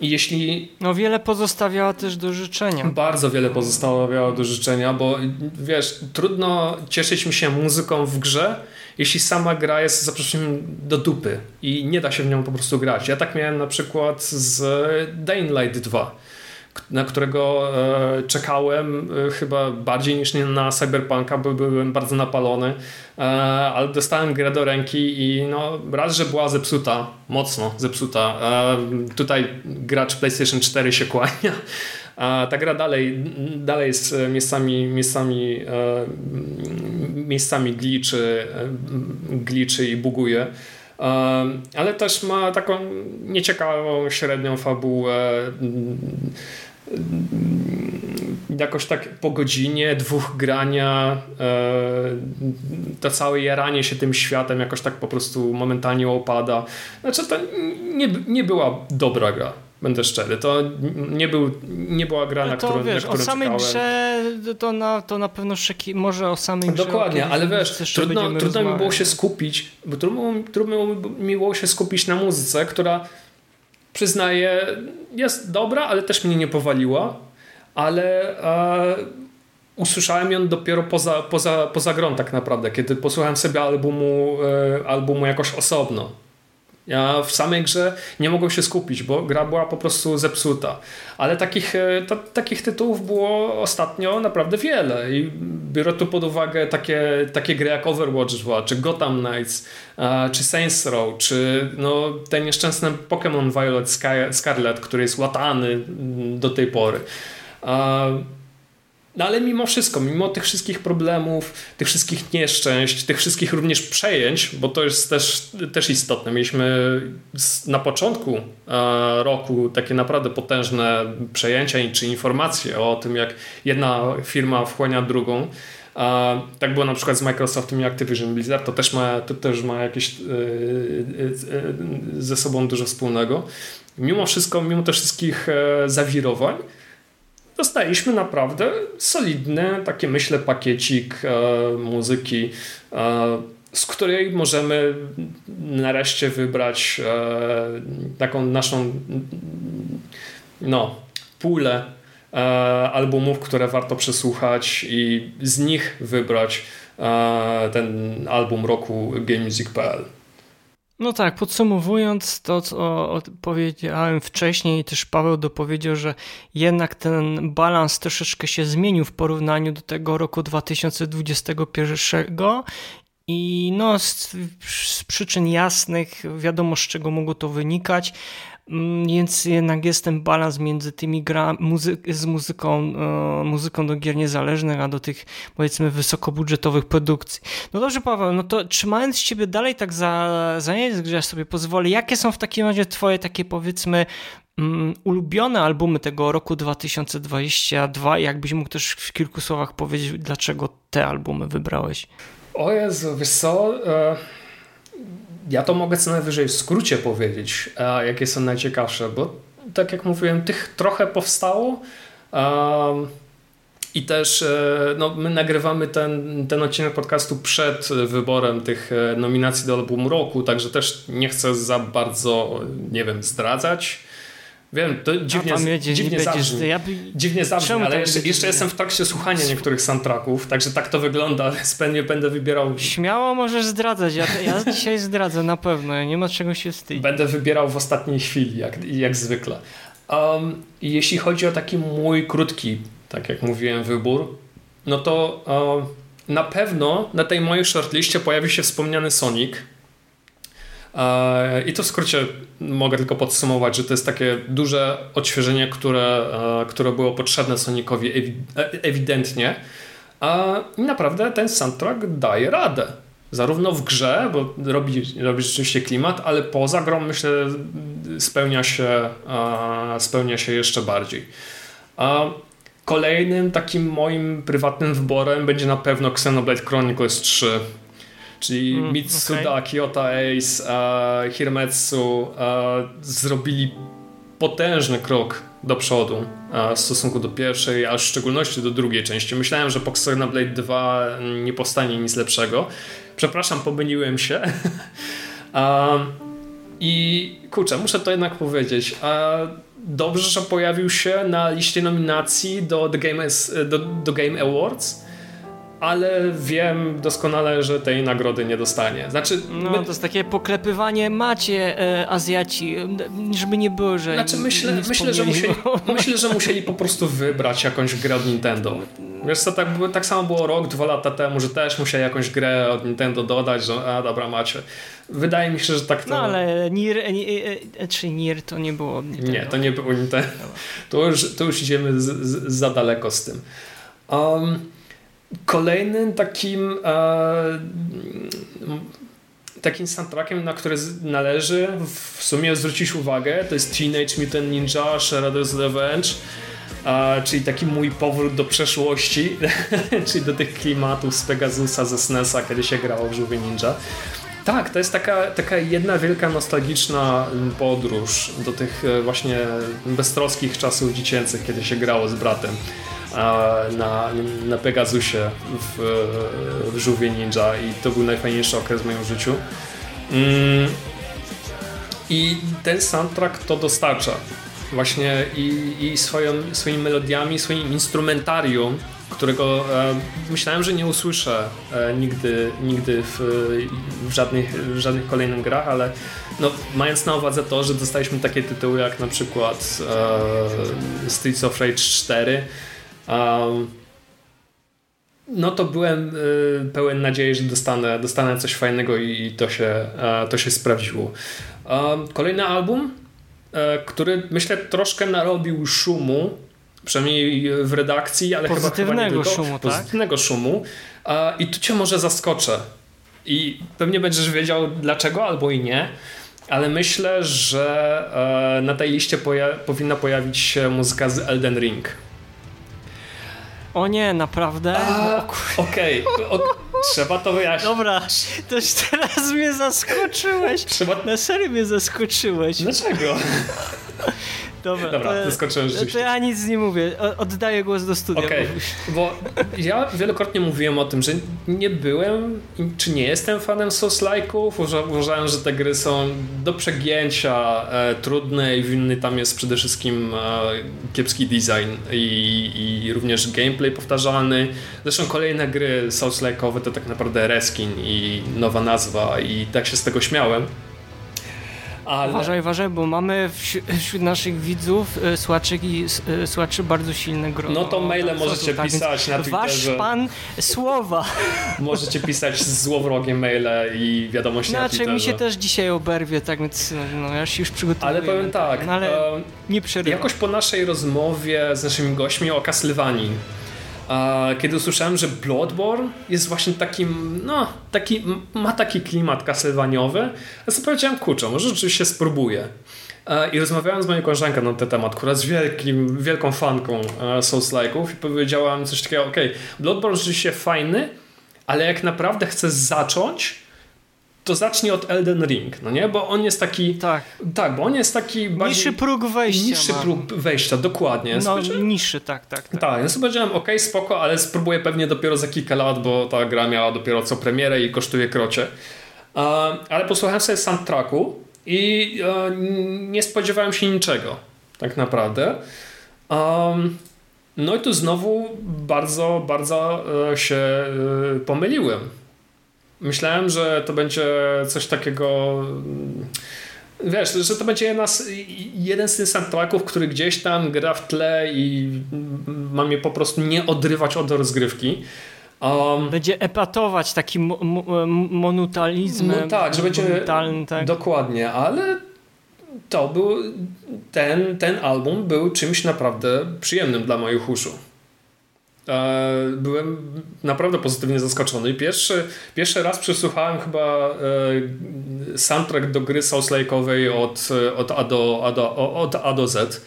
E: jeśli.
D: No, wiele pozostawiała też do życzenia.
E: Bardzo wiele pozostawiało do życzenia, bo wiesz, trudno cieszyć mi się muzyką w grze, jeśli sama gra jest zaproszeniem do dupy i nie da się w nią po prostu grać. Ja tak miałem na przykład z Dying Light 2 na którego e, czekałem e, chyba bardziej niż na Cyberpunka, bo byłem bardzo napalony, e, ale dostałem grę do ręki i no, raz, że była zepsuta, mocno zepsuta. Tutaj gracz PlayStation 4 się kłania. A ta gra dalej, dalej jest miejscami, miejscami, miejscami gliczy, gliczy i buguje. Ale też ma taką nieciekawą, średnią fabułę jakoś tak po godzinie, dwóch grania, e, to całe jaranie się tym światem jakoś tak po prostu momentalnie opada. Znaczy to nie, nie była dobra gra. Będę szczery, to nie, był, nie była gra, na, to, którą, wiesz, na którą
D: o samej
E: czekałem.
D: grze to na, to na pewno szeki, może o samej
E: grze. Dokładnie, ale wiesz, trudno, trudno mi było się skupić, bo trudno, trudno mi było się skupić na muzyce, która przyznaję, jest dobra, ale też mnie nie powaliła, ale e, usłyszałem ją dopiero poza, poza, poza grą tak naprawdę, kiedy posłuchałem sobie albumu, e, albumu jakoś osobno. Ja w samej grze nie mogłem się skupić, bo gra była po prostu zepsuta. Ale takich, e, takich tytułów było ostatnio naprawdę wiele i biorę tu pod uwagę takie, takie gry jak Overwatch 2, czy Gotham Knights, czy Saints Row, czy no, ten nieszczęsny Pokémon Violet Scarlet, który jest łatany do tej pory. No ale mimo wszystko, mimo tych wszystkich problemów, tych wszystkich nieszczęść, tych wszystkich również przejęć, bo to jest też, też istotne. Mieliśmy na początku e, roku takie naprawdę potężne przejęcia czy informacje o tym, jak jedna firma wchłania drugą. Tak było na przykład z Microsoftem i Activision Blizzard, to też ma, to też ma jakieś e, e, ze sobą dużo wspólnego. Mimo wszystko, mimo tych wszystkich zawirowań, dostaliśmy naprawdę solidny, taki myślę, pakiecik e, muzyki, e, z której możemy nareszcie wybrać e, taką naszą no, pulę e, albumów, które warto przesłuchać i z nich wybrać e, ten album roku GameMusic.pl.
D: No tak, podsumowując to, co powiedziałem wcześniej, też Paweł dopowiedział, że jednak ten balans troszeczkę się zmienił w porównaniu do tego roku 2021 i no z, z przyczyn jasnych wiadomo z czego mogło to wynikać, więc jednak jest ten balans między tymi gra, muzy z muzyką, e, muzyką do gier niezależnych, a do tych powiedzmy wysokobudżetowych produkcji. No dobrze Paweł, no to trzymając Ciebie dalej tak za, za język, że ja sobie pozwolę, jakie są w takim razie Twoje takie powiedzmy mm, ulubione albumy tego roku 2022. Jakbyś mógł też w kilku słowach powiedzieć, dlaczego te albumy wybrałeś?
E: O Jezu, wiesz co? E, ja to mogę co najwyżej w skrócie powiedzieć, e, jakie są najciekawsze, bo tak jak mówiłem, tych trochę powstało. I też e, no, my nagrywamy ten, ten odcinek podcastu przed wyborem tych nominacji do albumu roku, także też nie chcę za bardzo, nie wiem, zdradzać. Wiem, to dziwnie,
D: A dziwnie,
E: dziwnie zabrzmi,
D: ja by...
E: dziwnie zabrzmi ale jeszcze, jeszcze jestem w trakcie słuchania niektórych soundtracków, także tak to wygląda, pewnie będę wybierał...
D: Śmiało możesz zdradzać, ja, ja dzisiaj zdradzę na pewno, nie ma czego się wstydzić.
E: Będę wybierał w ostatniej chwili, jak, jak zwykle. Um, jeśli chodzi o taki mój krótki, tak jak mówiłem, wybór, no to um, na pewno na tej mojej shortliście pojawi się wspomniany Sonic, i to w skrócie mogę tylko podsumować, że to jest takie duże odświeżenie, które, e, które było potrzebne Sonicowi ewidentnie. I naprawdę ten soundtrack daje radę. Zarówno w grze, bo robi, robi rzeczywiście klimat, ale poza grą myślę spełnia się, spełnia się jeszcze bardziej. Kolejnym takim moim prywatnym wyborem będzie na pewno Xenoblade Chronicles 3 czyli mm, Mitsuda, okay. Kyoto Ace, uh, Hirometsu uh, zrobili potężny krok do przodu uh, w stosunku do pierwszej, a w szczególności do drugiej części. Myślałem, że po Blade 2 nie powstanie nic lepszego. Przepraszam, pomyliłem się. I kurczę, muszę to jednak powiedzieć. Dobrze, że pojawił się na liście nominacji do The Game, do, do Game Awards ale wiem doskonale, że tej nagrody nie dostanie. Znaczy,
D: no, my... to jest takie poklepywanie macie e, Azjaci, żeby nie było, że
E: Znaczy myślę,
D: nie
E: myślę, że musieli, myślę, że musieli po prostu wybrać jakąś grę od Nintendo. Wiesz co, tak, tak samo było rok, dwa lata temu, że też musieli jakąś grę od Nintendo dodać, że a dobra macie. Wydaje mi się, że tak to...
D: No ale Nier, e, e, czy Nier to nie było Nintendo.
E: Nie, to nie było Nintendo. To już, to już idziemy z, z, za daleko z tym. Um, Kolejnym takim e, takim soundtrackiem, na który należy w sumie zwrócić uwagę, to jest Teenage Mutant Ninja Shredder's Revenge, czyli taki mój powrót do przeszłości, czyli do tych klimatów z Pegasusa ze SNESa, kiedy się grało w Żółwie Ninja. Tak, to jest taka, taka jedna wielka nostalgiczna podróż do tych e, właśnie beztroskich czasów dziecięcych, kiedy się grało z bratem na, na Pegasusie w, w Żółwie Ninja i to był najfajniejszy okres w moim życiu. Mm. I ten soundtrack to dostarcza właśnie i, i swoją, swoimi melodiami, swoim instrumentarium, którego e, myślałem, że nie usłyszę e, nigdy, nigdy w, w, żadnych, w żadnych kolejnych grach, ale no, mając na uwadze to, że dostaliśmy takie tytuły jak na przykład e, Streets of Rage 4, Um, no to byłem y, pełen nadziei, że dostanę, dostanę coś fajnego i, i to, się, y, to się sprawdziło. Um, kolejny album, y, który myślę troszkę narobił szumu, przynajmniej w redakcji, ale chyba, chyba nie tylko.
D: Szumu,
E: tak? Pozytywnego szumu. I tu cię może zaskoczę. I pewnie będziesz wiedział dlaczego albo i nie. Ale myślę, że e, na tej liście poja powinna pojawić się muzyka z Elden Ring.
D: O nie, naprawdę?
E: Okej, okay. trzeba to wyjaśnić.
D: Dobra, to już teraz mnie zaskoczyłeś. Trzeba... Na serio mnie zaskoczyłeś.
E: Dlaczego?
D: Dobra,
E: Dobra to, zaskoczyłem
D: rzeczywiście. To ja nic nie mówię. Oddaję głos do studia.
E: Okej, okay. bo ja wielokrotnie mówiłem o tym, że nie byłem, czy nie jestem fanem Souls-like'ów. Uważałem, że te gry są do przegięcia e, trudne i winny tam jest przede wszystkim e, kiepski design i, i również gameplay powtarzalny. Zresztą kolejne gry Souls-like'owe to tak naprawdę reskin i nowa nazwa i tak się z tego śmiałem.
D: Ale... Uważaj, uważaj, bo mamy wśród naszych widzów, e, słuchaczy i e, słuchaczy bardzo silne grono.
E: No to maile możecie tak, pisać na Twitterze.
D: Wasz pan słowa.
E: Możecie pisać złowrogie maile i wiadomości
D: no,
E: na Twitterze.
D: mi się też dzisiaj oberwie, tak więc no, ja się już przygotowuję.
E: Ale powiem tak,
D: no, ale e, nie przerywam.
E: Jakoś po naszej rozmowie z naszymi gośćmi o Castlevanii kiedy usłyszałem, że Bloodborne jest właśnie takim, no, taki, ma taki klimat castlevaniowany, ja sobie powiedziałem, kurczę, może rzeczywiście spróbuję. i rozmawiałem z moją koleżanką na ten temat, która jest wielkim, wielką fanką Souls-like'ów i powiedziałam coś takiego, ok, Bloodborne rzeczywiście fajny, ale jak naprawdę chcesz zacząć, to zacznij od Elden Ring, no nie? Bo on jest taki...
D: Tak.
E: Tak, bo on jest taki
D: bardziej... Niższy próg wejścia.
E: Niższy ma. próg wejścia, dokładnie.
D: No, niższy, tak, tak. Tak,
E: tak ja sobie powiedziałem, ok, spoko, ale spróbuję pewnie dopiero za kilka lat, bo ta gra miała dopiero co premierę i kosztuje krocie. Ale posłuchałem sobie soundtracku i uh, nie spodziewałem się niczego, tak naprawdę. No i tu znowu bardzo, bardzo uh, się pomyliłem Myślałem, że to będzie coś takiego mm, wiesz, że to będzie jedna jeden z tych soundtracków, który gdzieś tam gra w tle i ma mnie po prostu nie odrywać od rozgrywki.
D: Um, będzie epatować takim monutalizmem.
E: No tak, że będzie tak. dokładnie, ale to był ten, ten album był czymś naprawdę przyjemnym dla moich uszu. E, byłem naprawdę pozytywnie zaskoczony. Pierwszy, pierwszy raz przesłuchałem chyba e, soundtrack do gry Souls Lake'owej od, od, A do, A do, od A do Z.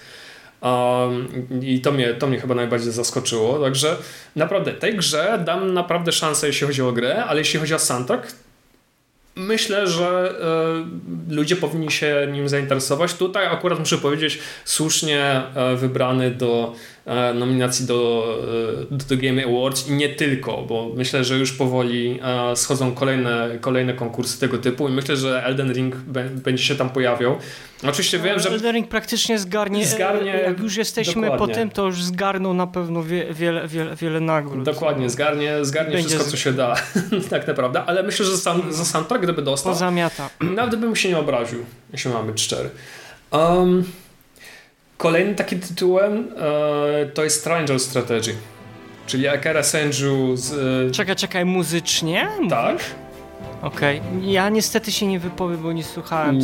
E: I to mnie, to mnie chyba najbardziej zaskoczyło. Także naprawdę tej grze dam naprawdę szansę, jeśli chodzi o grę, ale jeśli chodzi o soundtrack, myślę, że y, ludzie powinni się nim zainteresować. Tutaj akurat muszę powiedzieć, słusznie wybrany do E, nominacji do, e, do The Game Awards i nie tylko, bo myślę, że już powoli e, schodzą kolejne, kolejne konkursy tego typu i myślę, że Elden Ring będzie się tam pojawiał. Oczywiście no, wiem, że...
D: Elden Ring praktycznie zgarnie, zgarnie jak już jesteśmy dokładnie. po tym, to już zgarnął na pewno wie, wiele, wiele, wiele nagród.
E: Dokładnie, zgarnie, zgarnie wszystko, co się da, tak naprawdę, ale myślę, że sam, za soundtrack, gdyby dostał...
D: Pozamiata.
E: Nawet bym się nie obraził, jeśli mamy być szczery. Um, Kolejnym takim tytułem e, to jest Stranger Strategy. Czyli Akira Senju z...
D: E... Czekaj, czekaj, muzycznie?
E: Tak.
D: Okej. Okay. Ja niestety się nie wypowiem, bo nie słuchałem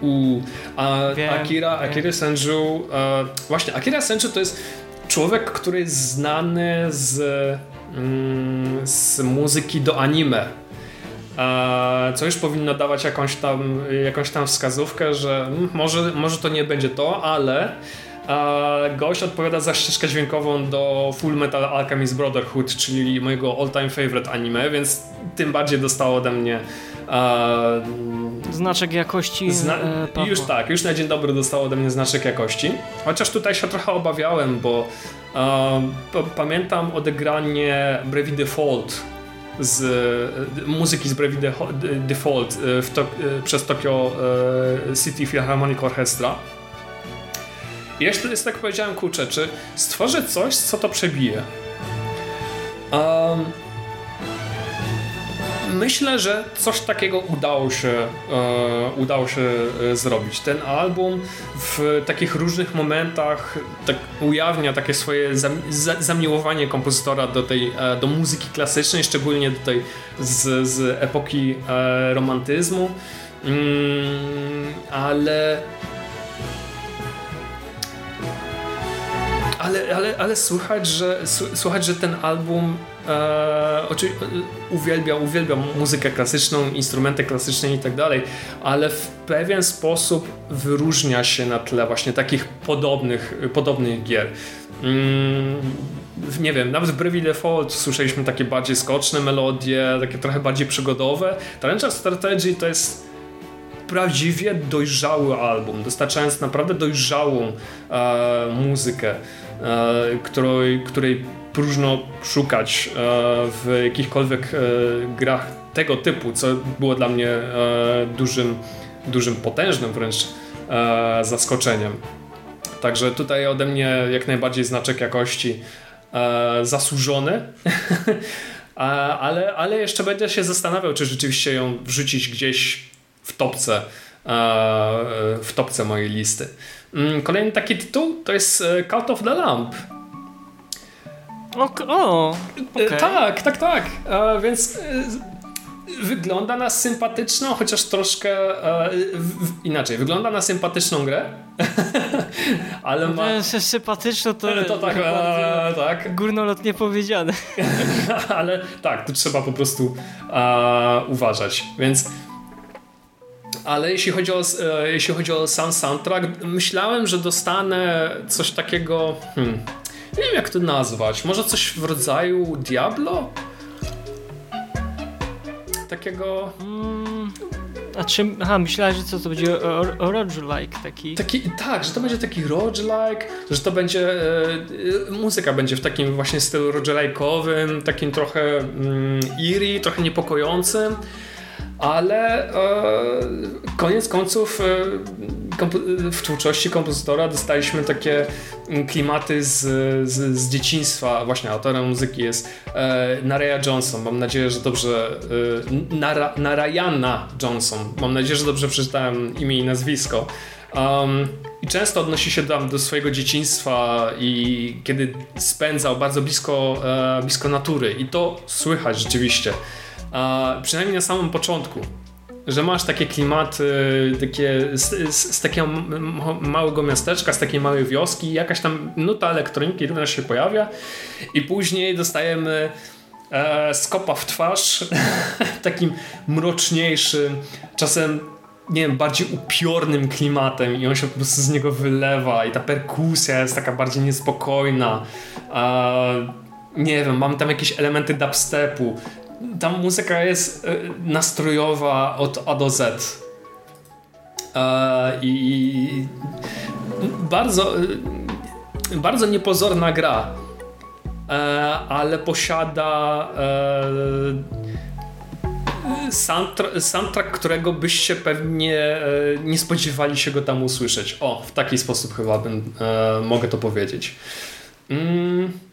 E: u, A Akira, Akira Senju... E, właśnie, Akira Senju to jest człowiek, który jest znany z, mm, z muzyki do anime co już powinno dawać jakąś tam, jakąś tam wskazówkę, że mm, może, może to nie będzie to, ale gość odpowiada za ścieżkę dźwiękową do Full Metal Alchemist Brotherhood, czyli mojego all-time favorite anime, więc tym bardziej dostało ode mnie
D: znaczek jakości Zna
E: e, Już tak, już na dzień dobry dostało ode mnie znaczek jakości. Chociaż tutaj się trochę obawiałem, bo e, pamiętam odegranie Brevi Default z e, muzyki z Brave Default e, to, e, przez Tokyo City Philharmonic Orchestra. I jeszcze jest tak powiedziałem, kurczę, czy stworzę coś, co to przebije. Um, myślę, że coś takiego udało się, e, udało się e, zrobić. Ten album w takich różnych momentach tak ujawnia takie swoje zam, za, zamiłowanie kompozytora do tej e, do muzyki klasycznej, szczególnie do tej z, z epoki e, romantyzmu. Mm, ale ale, ale, ale słychać, że, słychać, że ten album e, oczywiście uwielbia, uwielbia muzykę klasyczną, instrumenty klasyczne i tak dalej, ale w pewien sposób wyróżnia się na tle właśnie takich podobnych, podobnych gier. Mm, nie wiem, nawet w Brave Default słyszeliśmy takie bardziej skoczne melodie, takie trochę bardziej przygodowe. Talented Strategy to jest prawdziwie dojrzały album, dostarczając naprawdę dojrzałą e, muzykę. E, której, której próżno szukać e, w jakichkolwiek e, grach tego typu, co było dla mnie dużym, dużym potężnym wręcz zaskoczeniem. Także tutaj ode mnie jak najbardziej znaczek jakości zasłużony. ale, ale jeszcze będę się zastanawiał, czy rzeczywiście ją wrzucić gdzieś w topce, w topce mojej listy. Mm, kolejny taki tytuł to jest e, Cult of the Lamp.
D: O, o
E: e, okay. Tak, tak, tak. E, więc wygląda na sympatyczną, chociaż troszkę inaczej. Wygląda na sympatyczną grę, ale ma...
D: Sympatyczną to,
E: to tak, e, tak.
D: górnolotnie powiedziane.
E: ale tak, tu trzeba po prostu uważać. Więc ale jeśli chodzi, o, e, jeśli chodzi o sam soundtrack, myślałem, że dostanę coś takiego. Hmm, nie wiem jak to nazwać. Może coś w rodzaju Diablo? Takiego.
D: Mm, a czym. Aha, myślałem, że co to będzie roguelike taki.
E: taki. Tak, że to będzie taki roguelike, że to będzie. E, muzyka będzie w takim właśnie stylu roguelike'owym, takim trochę mm, eerie, trochę niepokojącym ale e, koniec końców e, w twórczości kompozytora dostaliśmy takie mm, klimaty z, z, z dzieciństwa. Właśnie autorem muzyki jest e, Naraya Johnson. Mam nadzieję, że dobrze. E, Nara, Narayana Johnson. Mam nadzieję, że dobrze przeczytałem imię i nazwisko. Um, I często odnosi się tam do swojego dzieciństwa i kiedy spędzał bardzo blisko, e, blisko natury. I to słychać rzeczywiście a przynajmniej na samym początku, że masz takie klimaty takie, z, z, z, takiego małego miasteczka, z takiej małej wioski, jakaś tam nuta elektroniki również się pojawia i później dostajemy e, skopa w twarz takim mroczniejszym, czasem nie wiem, bardziej upiornym klimatem i on się po prostu z niego wylewa i ta perkusja jest taka bardziej niespokojna. Nie wiem, mam tam jakieś elementy dubstepu ta muzyka jest e, nastrojowa od A do Z. E, I bardzo, e, bardzo niepozorna gra, ale posiada soundtrack, którego byście pewnie nie spodziewali się go tam usłyszeć. O, w taki sposób chyba bym, mogę to powiedzieć. Mm.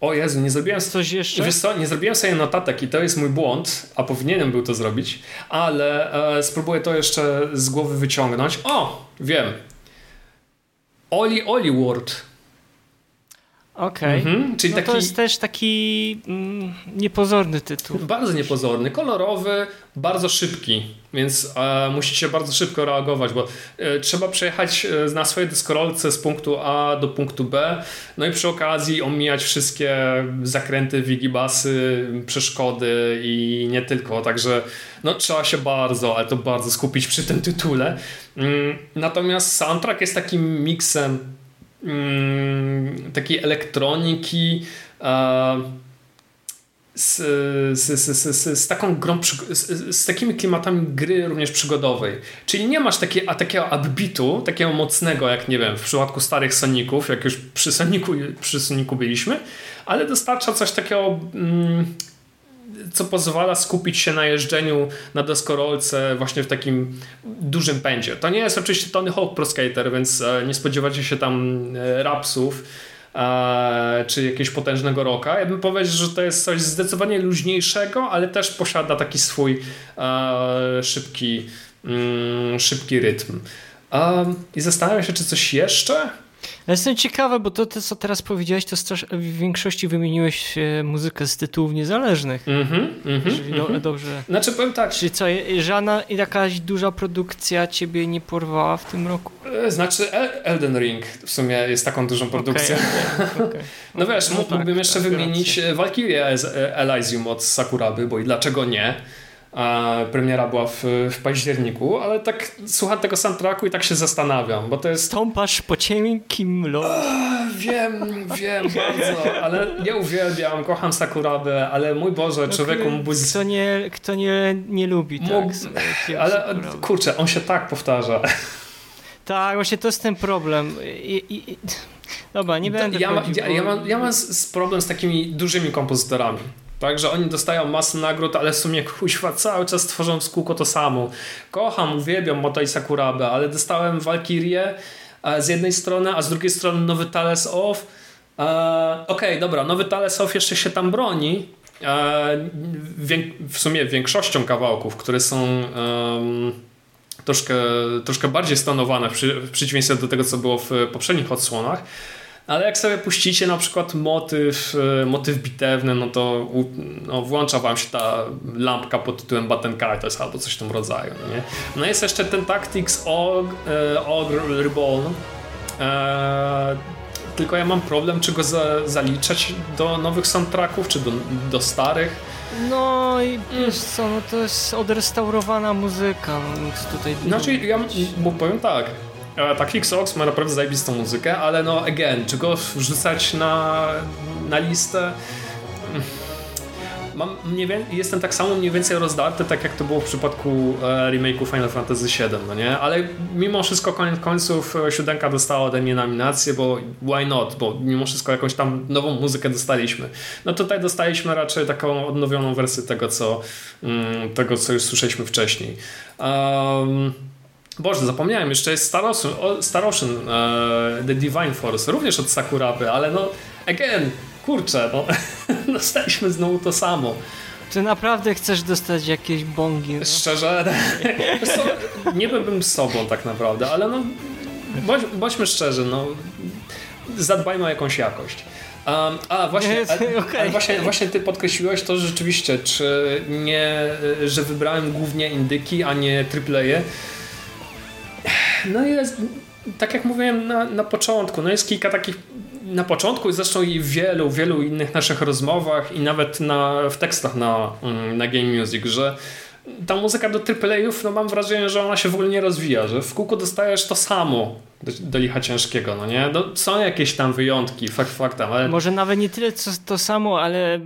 E: O Jezu, nie zrobiłem...
D: Coś jeszcze?
E: Wiesz co, nie zrobiłem sobie notatek i to jest mój błąd, a powinienem był to zrobić, ale e, spróbuję to jeszcze z głowy wyciągnąć. O, wiem. Oli Oli World
D: Okej. Okay. Mhm, czyli no taki... To jest też taki mm, niepozorny tytuł.
E: Bardzo niepozorny, kolorowy, bardzo szybki, więc e, musicie bardzo szybko reagować, bo e, trzeba przejechać e, na swojej deskorolce z punktu A do punktu B, no i przy okazji omijać wszystkie zakręty, wigibasy, przeszkody i nie tylko, także no trzeba się bardzo, ale to bardzo skupić przy tym tytule. Mm, natomiast soundtrack jest takim miksem takiej elektroniki z, z, z, z, taką grą, z, z, takimi klimatami gry również przygodowej. Czyli nie masz takie, a takiego upbeatu, takiego mocnego, jak nie wiem, w przypadku starych Soniców, jak już przy Sonicu, przy Sonicu byliśmy, ale dostarcza coś takiego mm, co pozwala skupić się na jeżdżeniu na deskorolce właśnie w takim dużym pędzie. To nie jest oczywiście Tony Hawk Pro Skater, więc e, nie spodziewacie się tam e, rapsów e, czy jakiegoś potężnego roka. Ja bym powiedział, że to jest coś zdecydowanie luźniejszego, ale też posiada taki swój szybki, mm, szybki rytm. I zastanawiam się, czy coś jeszcze?
D: Jestem ciekawy, bo to, to, co teraz powiedziałeś, to w większości wymieniłeś e, muzykę z tytułów niezależnych. Mhm, mhm Czyli do, mhm. dobrze.
E: Znaczy powiem tak.
D: Czyli co, żadna jakaś duża produkcja ciebie nie porwała w tym roku?
E: E, znaczy Elden Ring w sumie jest taką dużą produkcją. Okay, okay, okay. no wiesz, no mógłbym tak, jeszcze tak, wymienić Valkyrie Elysium od Sakuraby, bo i dlaczego nie? Premiera była w, w październiku, ale tak słucham tego soundtracku i tak się zastanawiam, bo to jest...
D: Stąpasz po cienkim lodzie.
E: Wiem, wiem bardzo, ale ja uwielbiam, kocham Sakurabę, ale mój Boże, no, człowieku być...
D: Kto nie, kto nie, nie lubi, tak? Mógł...
E: Ale kurczę, on się tak powtarza.
D: Tak, właśnie to jest ten problem. I, i, Dobra, nie będę
E: ja, ma, ja, ja, mam, ja mam z, problem z takimi dużymi kompozytorami. Także oni dostają masę nagród, ale w sumie kuźwa cały czas tworzą w kółko to samo. Kocham, uwielbiam Moto i Sakurabę, ale dostałem Valkyrie z jednej strony, a z drugiej strony nowy Tales of. E, okej, okay, dobra, nowy Tales of jeszcze się tam broni. E, w sumie większością kawałków, które są troszkę, troszkę bardziej stanowane w przeciwieństwie do tego, co było w poprzednich odsłonach. Ale jak sobie puścicie na przykład motyw, e, motyw bitewny, no to no, włącza wam się ta lampka pod tytułem Button Carters albo coś w tym rodzaju. Nie? No jest jeszcze ten Tactics Og, e, Ogre Reborn. E, tylko ja mam problem, czy go za, zaliczać do nowych soundtracków, czy do, do starych.
D: No i wiesz co, no to jest odrestaurowana muzyka, no więc tutaj...
E: Znaczy, ja bo powiem tak, e, Tactics Sox ma naprawdę zajebistą muzykę, ale no again, czy go wrzucać na, na listę? mam mniej jestem tak samo mniej więcej rozdarty, tak jak to było w przypadku e, remake'u Final Fantasy VII, no nie? Ale mimo wszystko koniec końców e, siódemka dostała ode mnie nominację, bo why not? Bo mimo wszystko jakąś tam nową muzykę dostaliśmy. No tutaj dostaliśmy raczej taką odnowioną wersję tego, co, mm, tego, co już słyszeliśmy wcześniej. Um, Boże, zapomniałem, jeszcze jest Star Ocean, Star Ocean uh, The Divine Force, również od Sakurapy, ale no, again, kurczę, no, dostaliśmy znowu to samo.
D: Czy naprawdę chcesz dostać jakieś bongi? No?
E: Szczerze, nie byłbym sobą tak naprawdę, ale no, bądź, bądźmy szczerzy, no, zadbajmy o jakąś jakość. Um, a właśnie, a, okay. właśnie, właśnie ty podkreśliłeś to rzeczywiście, czy nie, że wybrałem głównie indyki, a nie tripleje. No jest, tak jak mówiłem na, na początku, no jest kilka takich na początku, zresztą i w wielu, wielu innych naszych rozmowach i nawet na, w tekstach na, mm, na Game Music, że ta muzyka do AAA-ów, no mam wrażenie, że ona się w ogóle nie rozwija, że w kółku dostajesz to samo do, do licha ciężkiego, no nie? No, są jakieś tam wyjątki, fakt faktem, ale...
D: Może nawet nie tyle co to samo, ale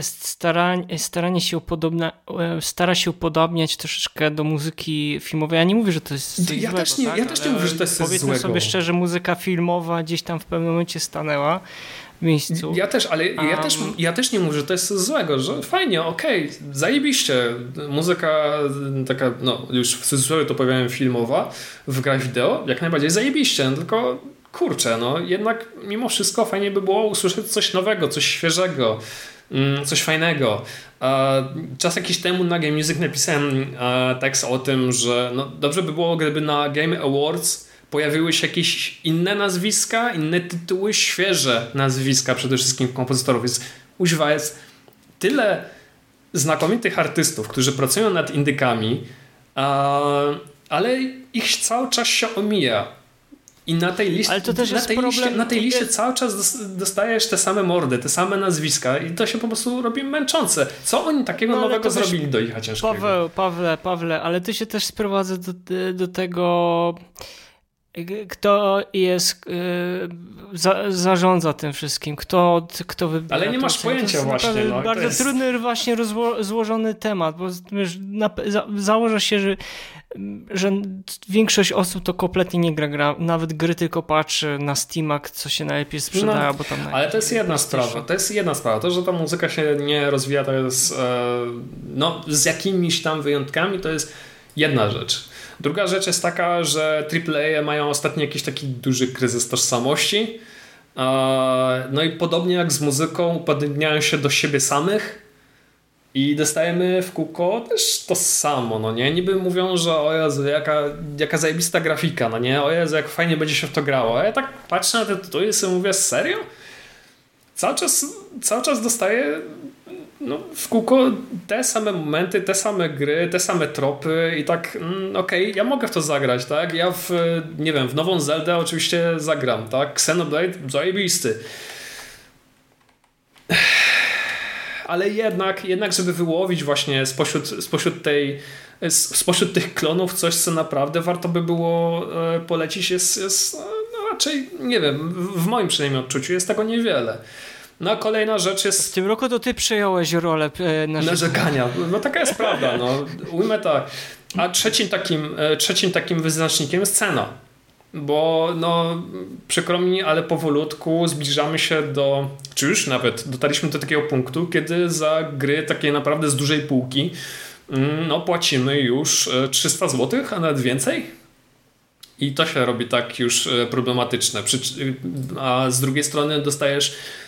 D: staranie, staranie się upodobna, e, stara się upodobniać troszeczkę do muzyki filmowej. Ja nie mówię, że to jest
E: ja
D: złego,
E: też nie,
D: tak?
E: Ja też nie mówię, że to jest
D: Powiedzmy
E: złego.
D: sobie szczerze, muzyka filmowa gdzieś tam w pewnym momencie stanęła miejscu.
E: Ja też, ale ja, też, ja też nie mówię, że to jest złego, że fajnie, okej, okay, zajebiście. Muzyka taka, no już w cudzysłowie to powiem filmowa, w grach wideo, jak najbardziej zajebiście, no, tylko kurczę, no jednak mimo wszystko fajnie by było usłyszeć coś nowego, coś świeżego, mm, coś fajnego. Czas jakiś temu na Game Music napisałem tekst o tym, że no dobrze by było, gdyby na Game Awards pojawiły się jakieś inne nazwiska, inne tytuły, świeże nazwiska przede wszystkim kompozytorów. Więc używa jest tyle znakomitych artystów, którzy pracują nad indykami, ale ich cały czas się omija. I na tej liście, na tej, liście, na tej liście cały czas dostajesz te same mordy, te same nazwiska i to się po prostu robi męczące. Co oni takiego no, nowego zrobili do ich ciężkiego?
D: Paweł, Pawle, Pawle, ale ty się też sprowadza do, do tego kto jest, yy, za, zarządza tym wszystkim, kto, kto wybiera.
E: Ale nie masz pojęcia właśnie. No,
D: bardzo
E: jest...
D: trudny właśnie rozło, złożony temat, bo wiesz, na, za, założę się, że, że większość osób to kompletnie nie gra, gra nawet gry tylko patrzy na Steamach, co się najlepiej sprzedaje, no, bo tam
E: Ale to jest jedna sprawa, to jest jedna sprawa, to, że ta muzyka się nie rozwija, to jest e, no, z jakimiś tam wyjątkami, to jest jedna rzecz. Druga rzecz jest taka, że AAA mają ostatnio jakiś taki duży kryzys tożsamości. No i podobnie jak z muzyką, upodobniają się do siebie samych i dostajemy w kółko też to samo, no nie? Niby mówią, że o Jezu, jaka, jaka zajebista grafika, no nie? O Jezu, jak fajnie będzie się w to grało. A ja tak patrzę na te tytuły i sobie mówię, serio? Cały czas, cały czas dostaję no, w kółko te same momenty, te same gry, te same tropy i tak, mm, okej, okay, ja mogę w to zagrać, tak? Ja w, nie wiem, w nową Zeldę oczywiście zagram, tak? Xenoblade zajebisty. Ale jednak, jednak żeby wyłowić właśnie spośród, spośród tej spośród tych klonów coś, co naprawdę warto by było e, polecić jest, jest no raczej, nie wiem, w moim przynajmniej odczuciu jest tego niewiele. No a kolejna rzecz jest...
D: W tym roku to ty przejąłeś rolę
E: e, narzekania. No taka jest prawda. No. Ujmę tak. A trzecim takim, e, trzecim takim wyznacznikiem jest cena. Bo no, przykro mi, ale powolutku zbliżamy się do, czy już nawet dotarliśmy do takiego punktu, kiedy za gry takie naprawdę z dużej półki mm, no, płacimy już 300 e, zł, a nawet więcej. I to się robi tak już problematyczne. A z drugiej strony dostajesz E,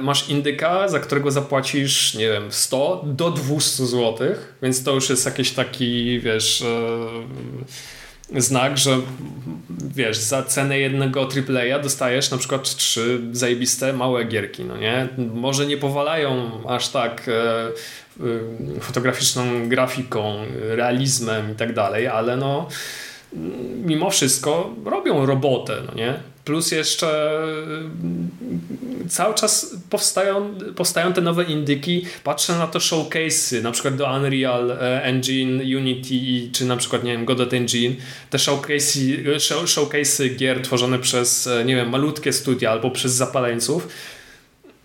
E: masz indyka, za którego zapłacisz, nie wiem, 100 do 200 zł, więc to już jest jakiś taki, wiesz, e, znak, że wiesz, za cenę jednego AAA dostajesz na przykład trzy zajebiste małe gierki, no nie? Może nie powalają aż tak e, fotograficzną grafiką, realizmem i tak dalej, ale no mimo wszystko robią robotę, no nie? Plus jeszcze y, cały czas powstają, powstają te nowe indyki. Patrzę na to showcase'y, na przykład do Unreal e, Engine, Unity czy na przykład, nie wiem, Godot Engine. Te showcase'y, showcase'y gier tworzone przez, e, nie wiem, malutkie studia albo przez zapaleńców.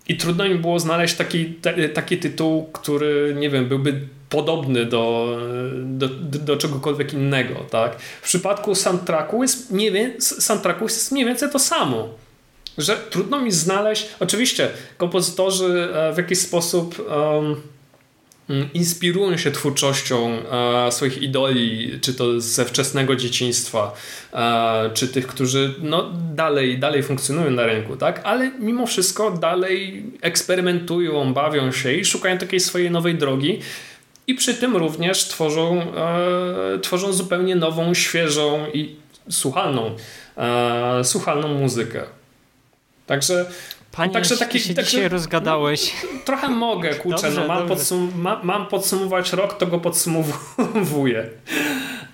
E: I trudno mi było znaleźć taki, taki tytuł, który, nie wiem, byłby podobny do, do, do czegokolwiek innego, tak? W przypadku soundtracku jest mniej więcej, soundtracku jest mniej więcej to samo. Że trudno mi znaleźć, oczywiście kompozytorzy e, w jakiś sposób um, inspirują się twórczością e, swoich idoli, czy to ze wczesnego dzieciństwa, e, czy tych, którzy no, dalej, dalej funkcjonują na rynku, tak? ale mimo wszystko dalej eksperymentują, bawią się i szukają takiej swojej nowej drogi. I przy tym również tworzą, e, tworzą zupełnie nową, świeżą i słuchalną, e, słuchalną muzykę. Także
D: Panie, także taki, się także, dzisiaj rozgadałeś.
E: Trochę mogę, kurczę, dobrze, no, mam, podsum ma, mam podsumować rok, to go podsumowuję.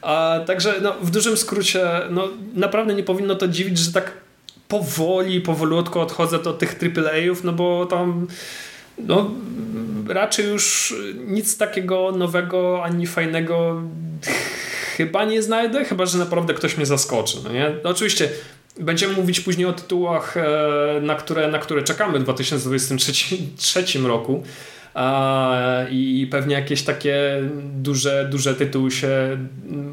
E: A, także no, w dużym skrócie, no, naprawdę nie powinno to dziwić, że tak powoli, powolutku odchodzę do tych AAA-ów, no bo tam no, raczej już nic takiego nowego ani fajnego chyba nie znajdę, chyba że naprawdę ktoś mnie zaskoczy. No nie? No, oczywiście będziemy mówić później o tytułach, e, na które, na które czekamy w 2023 roku. I pewnie jakieś takie duże, duże tytuły się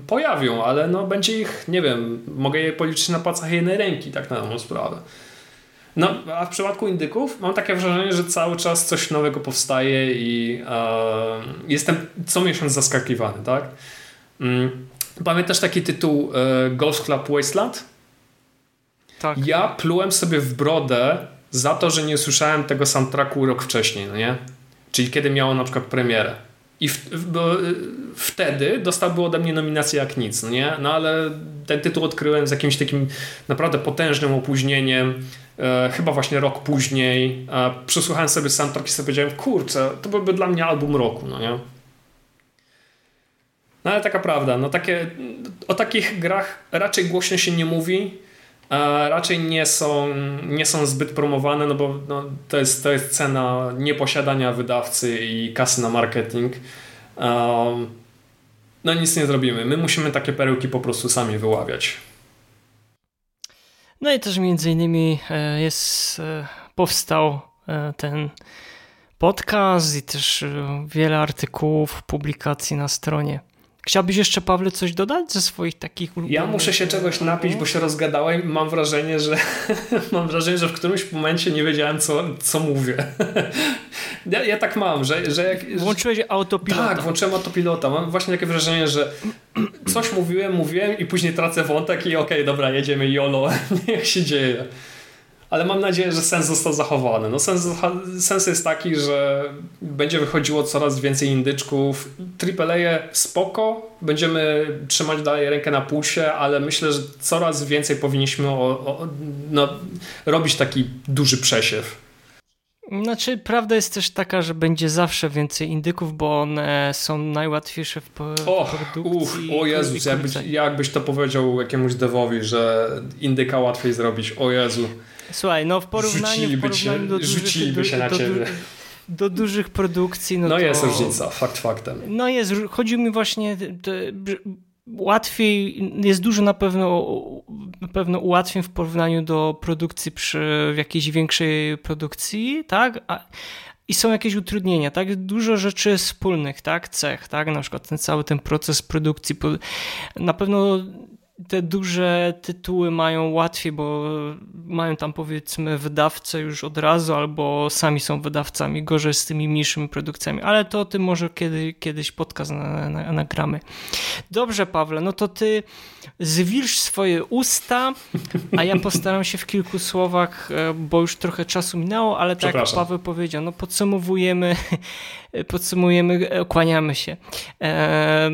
E: pojawią, ale no będzie ich, nie wiem, mogę je policzyć na palcach jednej ręki, tak na dobrą sprawę. No, a w przypadku indyków mam takie wrażenie, że cały czas coś nowego powstaje i e, jestem co miesiąc zaskakiwany, tak? Mm. Pamiętasz taki tytuł e, Golf Club Wasteland? Tak. Ja plułem sobie w brodę za to, że nie słyszałem tego soundtracku rok wcześniej, no nie? Czyli kiedy miało na przykład premierę. I w, w, wtedy dostałby ode mnie nominację jak nic, no nie? No ale ten tytuł odkryłem z jakimś takim naprawdę potężnym opóźnieniem. E, chyba właśnie rok później. E, przesłuchałem sobie soundtrack i sobie powiedziałem, kurczę, to byłby dla mnie album roku, no nie? No ale taka prawda, no takie, o takich grach raczej głośno się nie mówi, a raczej nie są, nie są zbyt promowane, no bo no, to, jest, to jest cena nieposiadania wydawcy i kasy na marketing. No nic nie zrobimy. My musimy takie perełki po prostu sami wyławiać.
D: No i też między innymi e, jest, e, powstał e, ten podcast i też wiele artykułów, publikacji na stronie Chciałbyś jeszcze, Pawle, coś dodać ze swoich takich ulubionych...
E: Ja muszę się czegoś napić, bo się rozgadałem mam wrażenie, że mam wrażenie, że w którymś momencie nie wiedziałem, co, co mówię. ja, ja tak mam, że... że jak,
D: Włączyłeś autopilota.
E: Tak, włączyłem autopilota. Mam właśnie takie wrażenie, że coś mówiłem, mówiłem i później tracę wątek i okej, okay, dobra, jedziemy YOLO, niech się dzieje ale mam nadzieję, że sens został zachowany. No sens, sens jest taki, że będzie wychodziło coraz więcej indyczków. AAA spoko, będziemy trzymać dalej rękę na pulsie, ale myślę, że coraz więcej powinniśmy o, o, no, robić taki duży przesiew.
D: Znaczy, prawda jest też taka, że będzie zawsze więcej indyków, bo one są najłatwiejsze w
E: Och, produkcji. Uf, o Jezus, jakbyś, jakbyś to powiedział jakiemuś devowi, że indyka łatwiej zrobić. O Jezu.
D: Słuchaj, no w porównaniu, w porównaniu do
E: dużych, się na do, ciebie.
D: Do, do, dużych produkcji, no,
E: no
D: to,
E: jest różnica, fakt faktem.
D: No jest, chodzi mi właśnie, to, łatwiej, jest dużo na pewno, na pewno ułatwień w porównaniu do produkcji przy jakiejś większej produkcji, tak? A, i są jakieś utrudnienia, tak? Dużo rzeczy wspólnych, tak? Cech, tak? Na przykład ten cały ten proces produkcji. Na pewno te duże tytuły mają łatwiej, bo mają tam powiedzmy wydawcę już od razu, albo sami są wydawcami, gorzej z tymi mniejszymi produkcjami, ale to o tym może kiedy, kiedyś podcast na, na. Dobrze, Pawle, no to ty zwilż swoje usta, a ja postaram się w kilku słowach, e, bo już trochę czasu minęło, ale tak jak Paweł powiedział, no podsumowujemy, podsumujemy, e, kłaniamy się. E,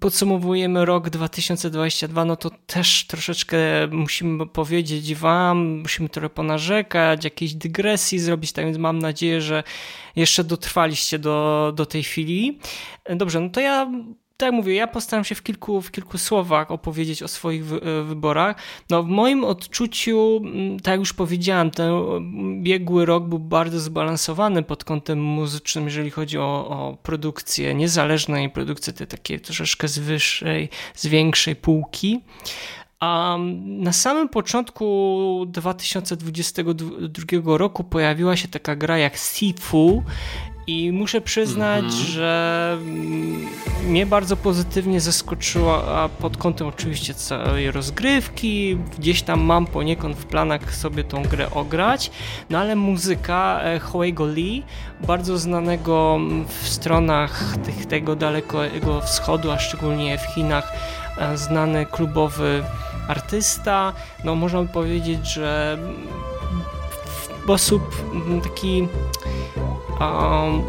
D: podsumowujemy rok 2022, no to też troszeczkę musimy powiedzieć wam, musimy trochę ponarzekać, jakieś dygresji zrobić, tak więc mam nadzieję, że jeszcze dotrwaliście do, do tej chwili. Dobrze, no to ja tak mówię, ja postaram się w kilku, w kilku słowach opowiedzieć o swoich e, wyborach. No, w moim odczuciu, tak jak już powiedziałem, ten biegły rok był bardzo zbalansowany pod kątem muzycznym, jeżeli chodzi o, o produkcję niezależnej, produkcję te takie troszeczkę z wyższej, z większej półki. A na samym początku 2022 roku pojawiła się taka gra jak Sifu i muszę przyznać, mm -hmm. że mnie bardzo pozytywnie zaskoczyła pod kątem oczywiście całej rozgrywki. Gdzieś tam mam poniekąd w planach sobie tą grę ograć, no ale muzyka e, Hoego Lee, bardzo znanego w stronach tych, tego dalekiego wschodu, a szczególnie w Chinach, e, znany klubowy artysta. No można by powiedzieć, że sposób taki um,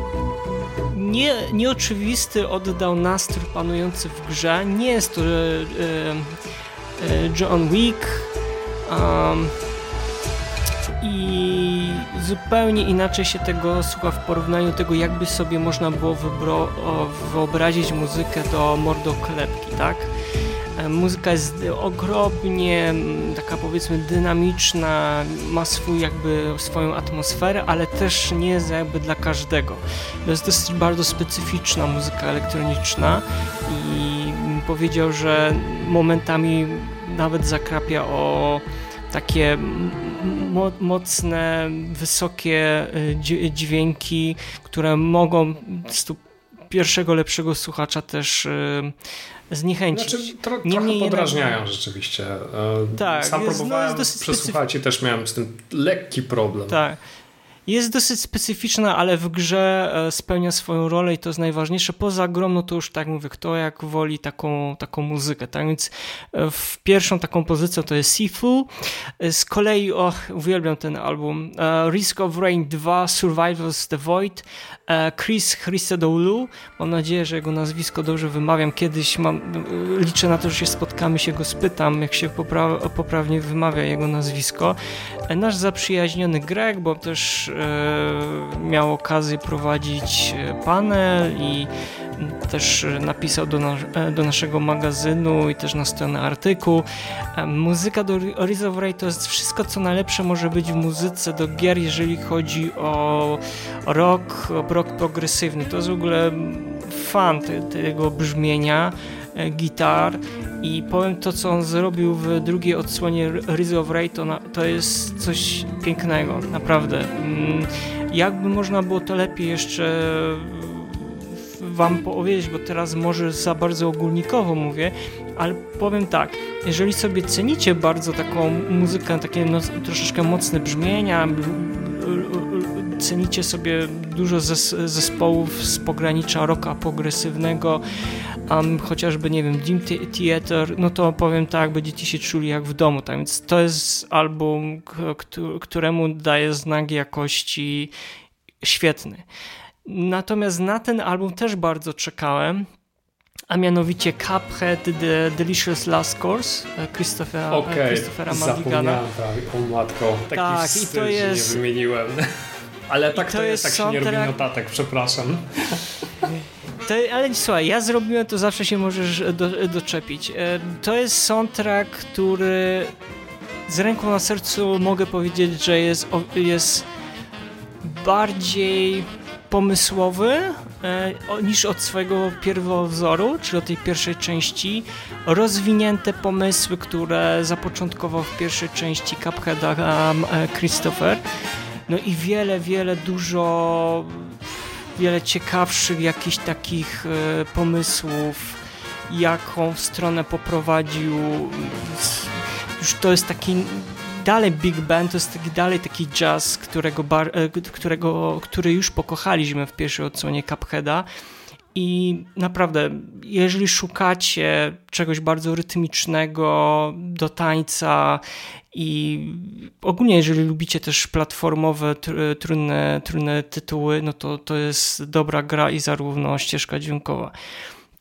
D: nie, nieoczywisty oddał nastrój panujący w grze. Nie jest to e, e, John Wick um, i zupełnie inaczej się tego słucha w porównaniu do tego, jakby sobie można było wyobrazić muzykę do mordoklepki, tak? E, muzyka jest ogromnie taka powiedzmy dynamiczna, ma swój jakby swoją atmosferę, ale też nie jest jakby dla każdego. To jest dosyć bardzo specyficzna muzyka elektroniczna i powiedział, że momentami nawet zakrapia o takie mo mocne, wysokie e, dźwięki, które mogą pierwszego lepszego słuchacza też e, zniechęcić. Znaczy,
E: tro, trochę podrażniają jednak... rzeczywiście. E, tak, Sam jest, próbowałem no jest przesłuchać i też miałem z tym lekki problem.
D: Tak. Jest dosyć specyficzna, ale w grze e, spełnia swoją rolę i to jest najważniejsze. Poza grą, no to już tak mówię, kto jak woli taką, taką muzykę. Tak więc e, w pierwszą taką pozycją to jest Sifu. E, z kolei, o, uwielbiam ten album. Risk of Rain 2, Survivors the Void, Chris Christodoulou. Mam nadzieję, że jego nazwisko dobrze wymawiam. Kiedyś mam, liczę na to, że się spotkamy, się go spytam, jak się popra poprawnie wymawia jego nazwisko. Nasz zaprzyjaźniony Greg, bo też miał okazję prowadzić e, panel i też napisał do, e, do naszego magazynu i też na stronę artykuł. Muzyka do Rise of Ray to jest wszystko, co najlepsze może być w muzyce do gier, jeżeli chodzi o rock, o rock progresywny. To jest w ogóle fan tego brzmienia gitar i powiem to, co on zrobił w drugiej odsłonie Rise of Ray, to, na, to jest coś pięknego, naprawdę. Mm, jakby można było to lepiej jeszcze wam powiedzieć, bo teraz może za bardzo ogólnikowo mówię, ale powiem tak, jeżeli sobie cenicie bardzo taką muzykę, takie no, troszeczkę mocne brzmienia, cenicie sobie dużo zes zespołów z pogranicza rocka progresywnego, um, chociażby, nie wiem, Dream Theater, no to powiem tak, będziecie się czuli jak w domu, tak więc to jest album, któremu daje znak jakości świetny. Natomiast na ten album też bardzo czekałem, a mianowicie Cuphead The Delicious Last Course e, Christophera,
E: okay, Christophera Madigana. tak, o matko, taki tak, i to jest... nie wymieniłem. Ale tak to, to jest, tak się nie robi notatek, przepraszam.
D: To, ale słuchaj, ja zrobiłem to, zawsze się możesz do, doczepić. E, to jest soundtrack, który z ręką na sercu mogę powiedzieć, że jest, jest bardziej pomysłowy e, niż od swojego pierwowzoru, czyli od tej pierwszej części. Rozwinięte pomysły, które zapoczątkował w pierwszej części Cupheada Christopher. No i wiele, wiele, dużo, wiele ciekawszych jakichś takich e, pomysłów, jaką stronę poprowadził. Już to jest taki dalej Big Band, to jest taki, dalej taki jazz, którego, bar, e, którego, który już pokochaliśmy w pierwszej odsłonie Cupheada. I naprawdę, jeżeli szukacie czegoś bardzo rytmicznego do tańca i ogólnie, jeżeli lubicie też platformowe, trudne, trudne tytuły, no to to jest dobra gra i zarówno ścieżka dźwiękowa.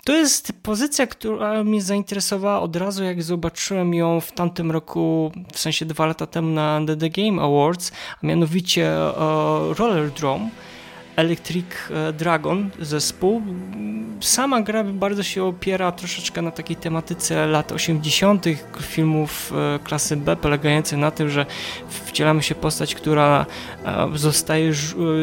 D: To jest pozycja, która mnie zainteresowała od razu, jak zobaczyłem ją w tamtym roku, w sensie dwa lata temu na The Game Awards, a mianowicie uh, Roller Drum Electric Dragon zespół. Sama gra bardzo się opiera troszeczkę na takiej tematyce lat 80. filmów klasy B, polegającej na tym, że wcielamy się postać, która zostaje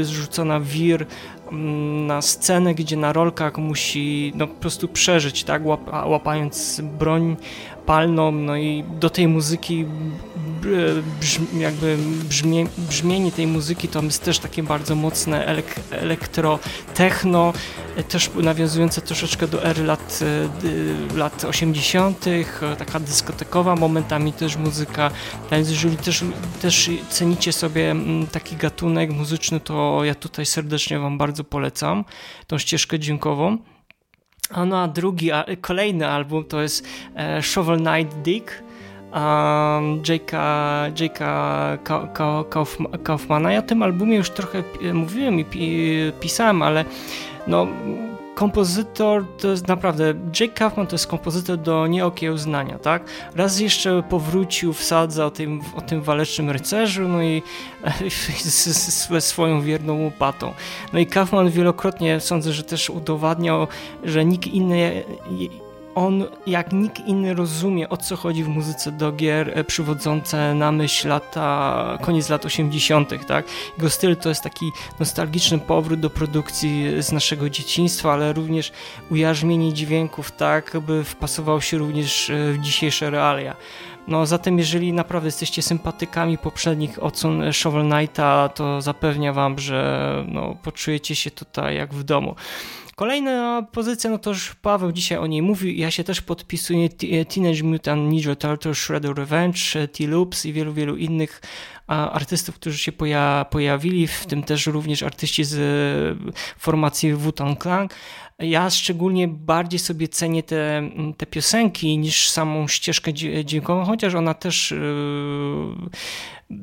D: zrzucona w wir Mm, na scenę, gdzie na rolkach musi no, po prostu przeżyć, tak, łapając broń palną, no i do tej muzyki jakby brzmie, brzmienie tej muzyki to jest też takie bardzo mocne elek, elektro, techno, też nawiązujące troszeczkę do ery lat, y, lat 80., taka dyskotekowa momentami też muzyka, więc jeżeli też, też cenicie sobie taki gatunek muzyczny, to ja tutaj serdecznie Wam bardzo polecam tą ścieżkę dźwiękową. A no a drugi, a kolejny album to jest e, Shovel Knight Dick um, Jake'a, Jake'a Kaufmana. Ja o tym albumie już trochę mówiłem i pisałem, ale no kompozytor to jest naprawdę, Jake Kaufman to jest kompozytor do nieokiełznania, tak? Raz jeszcze powrócił w sadze o tym, o tym walecznym rycerzu, no i ze swoją wierną łopatą. No i Kaufman wielokrotnie sądzę, że też udowadniał, że nikt inny on jak nikt inny rozumie o co chodzi w muzyce do gier e, przywodzące na myśl lata, koniec lat 80., tak? Jego styl to jest taki nostalgiczny powrót do produkcji z naszego dzieciństwa, ale również ujarzmienie dźwięków tak, by wpasował się również e, w dzisiejsze realia. No zatem jeżeli naprawdę jesteście sympatykami poprzednich odsłon Shovel Knighta, to zapewniam wam, że no, poczujecie się tutaj jak w domu. Kolejna pozycja, no to już Paweł dzisiaj o niej mówił, ja się też podpisuję Teenage Mutant Ninja Turtles, Shredder Revenge, T-Loops i wielu, wielu innych artystów, którzy się poja pojawili, w tym też również artyści z formacji Wu-Tang Clan. Ja szczególnie bardziej sobie cenię te, te piosenki niż samą ścieżkę dźwiękową, chociaż ona też yy,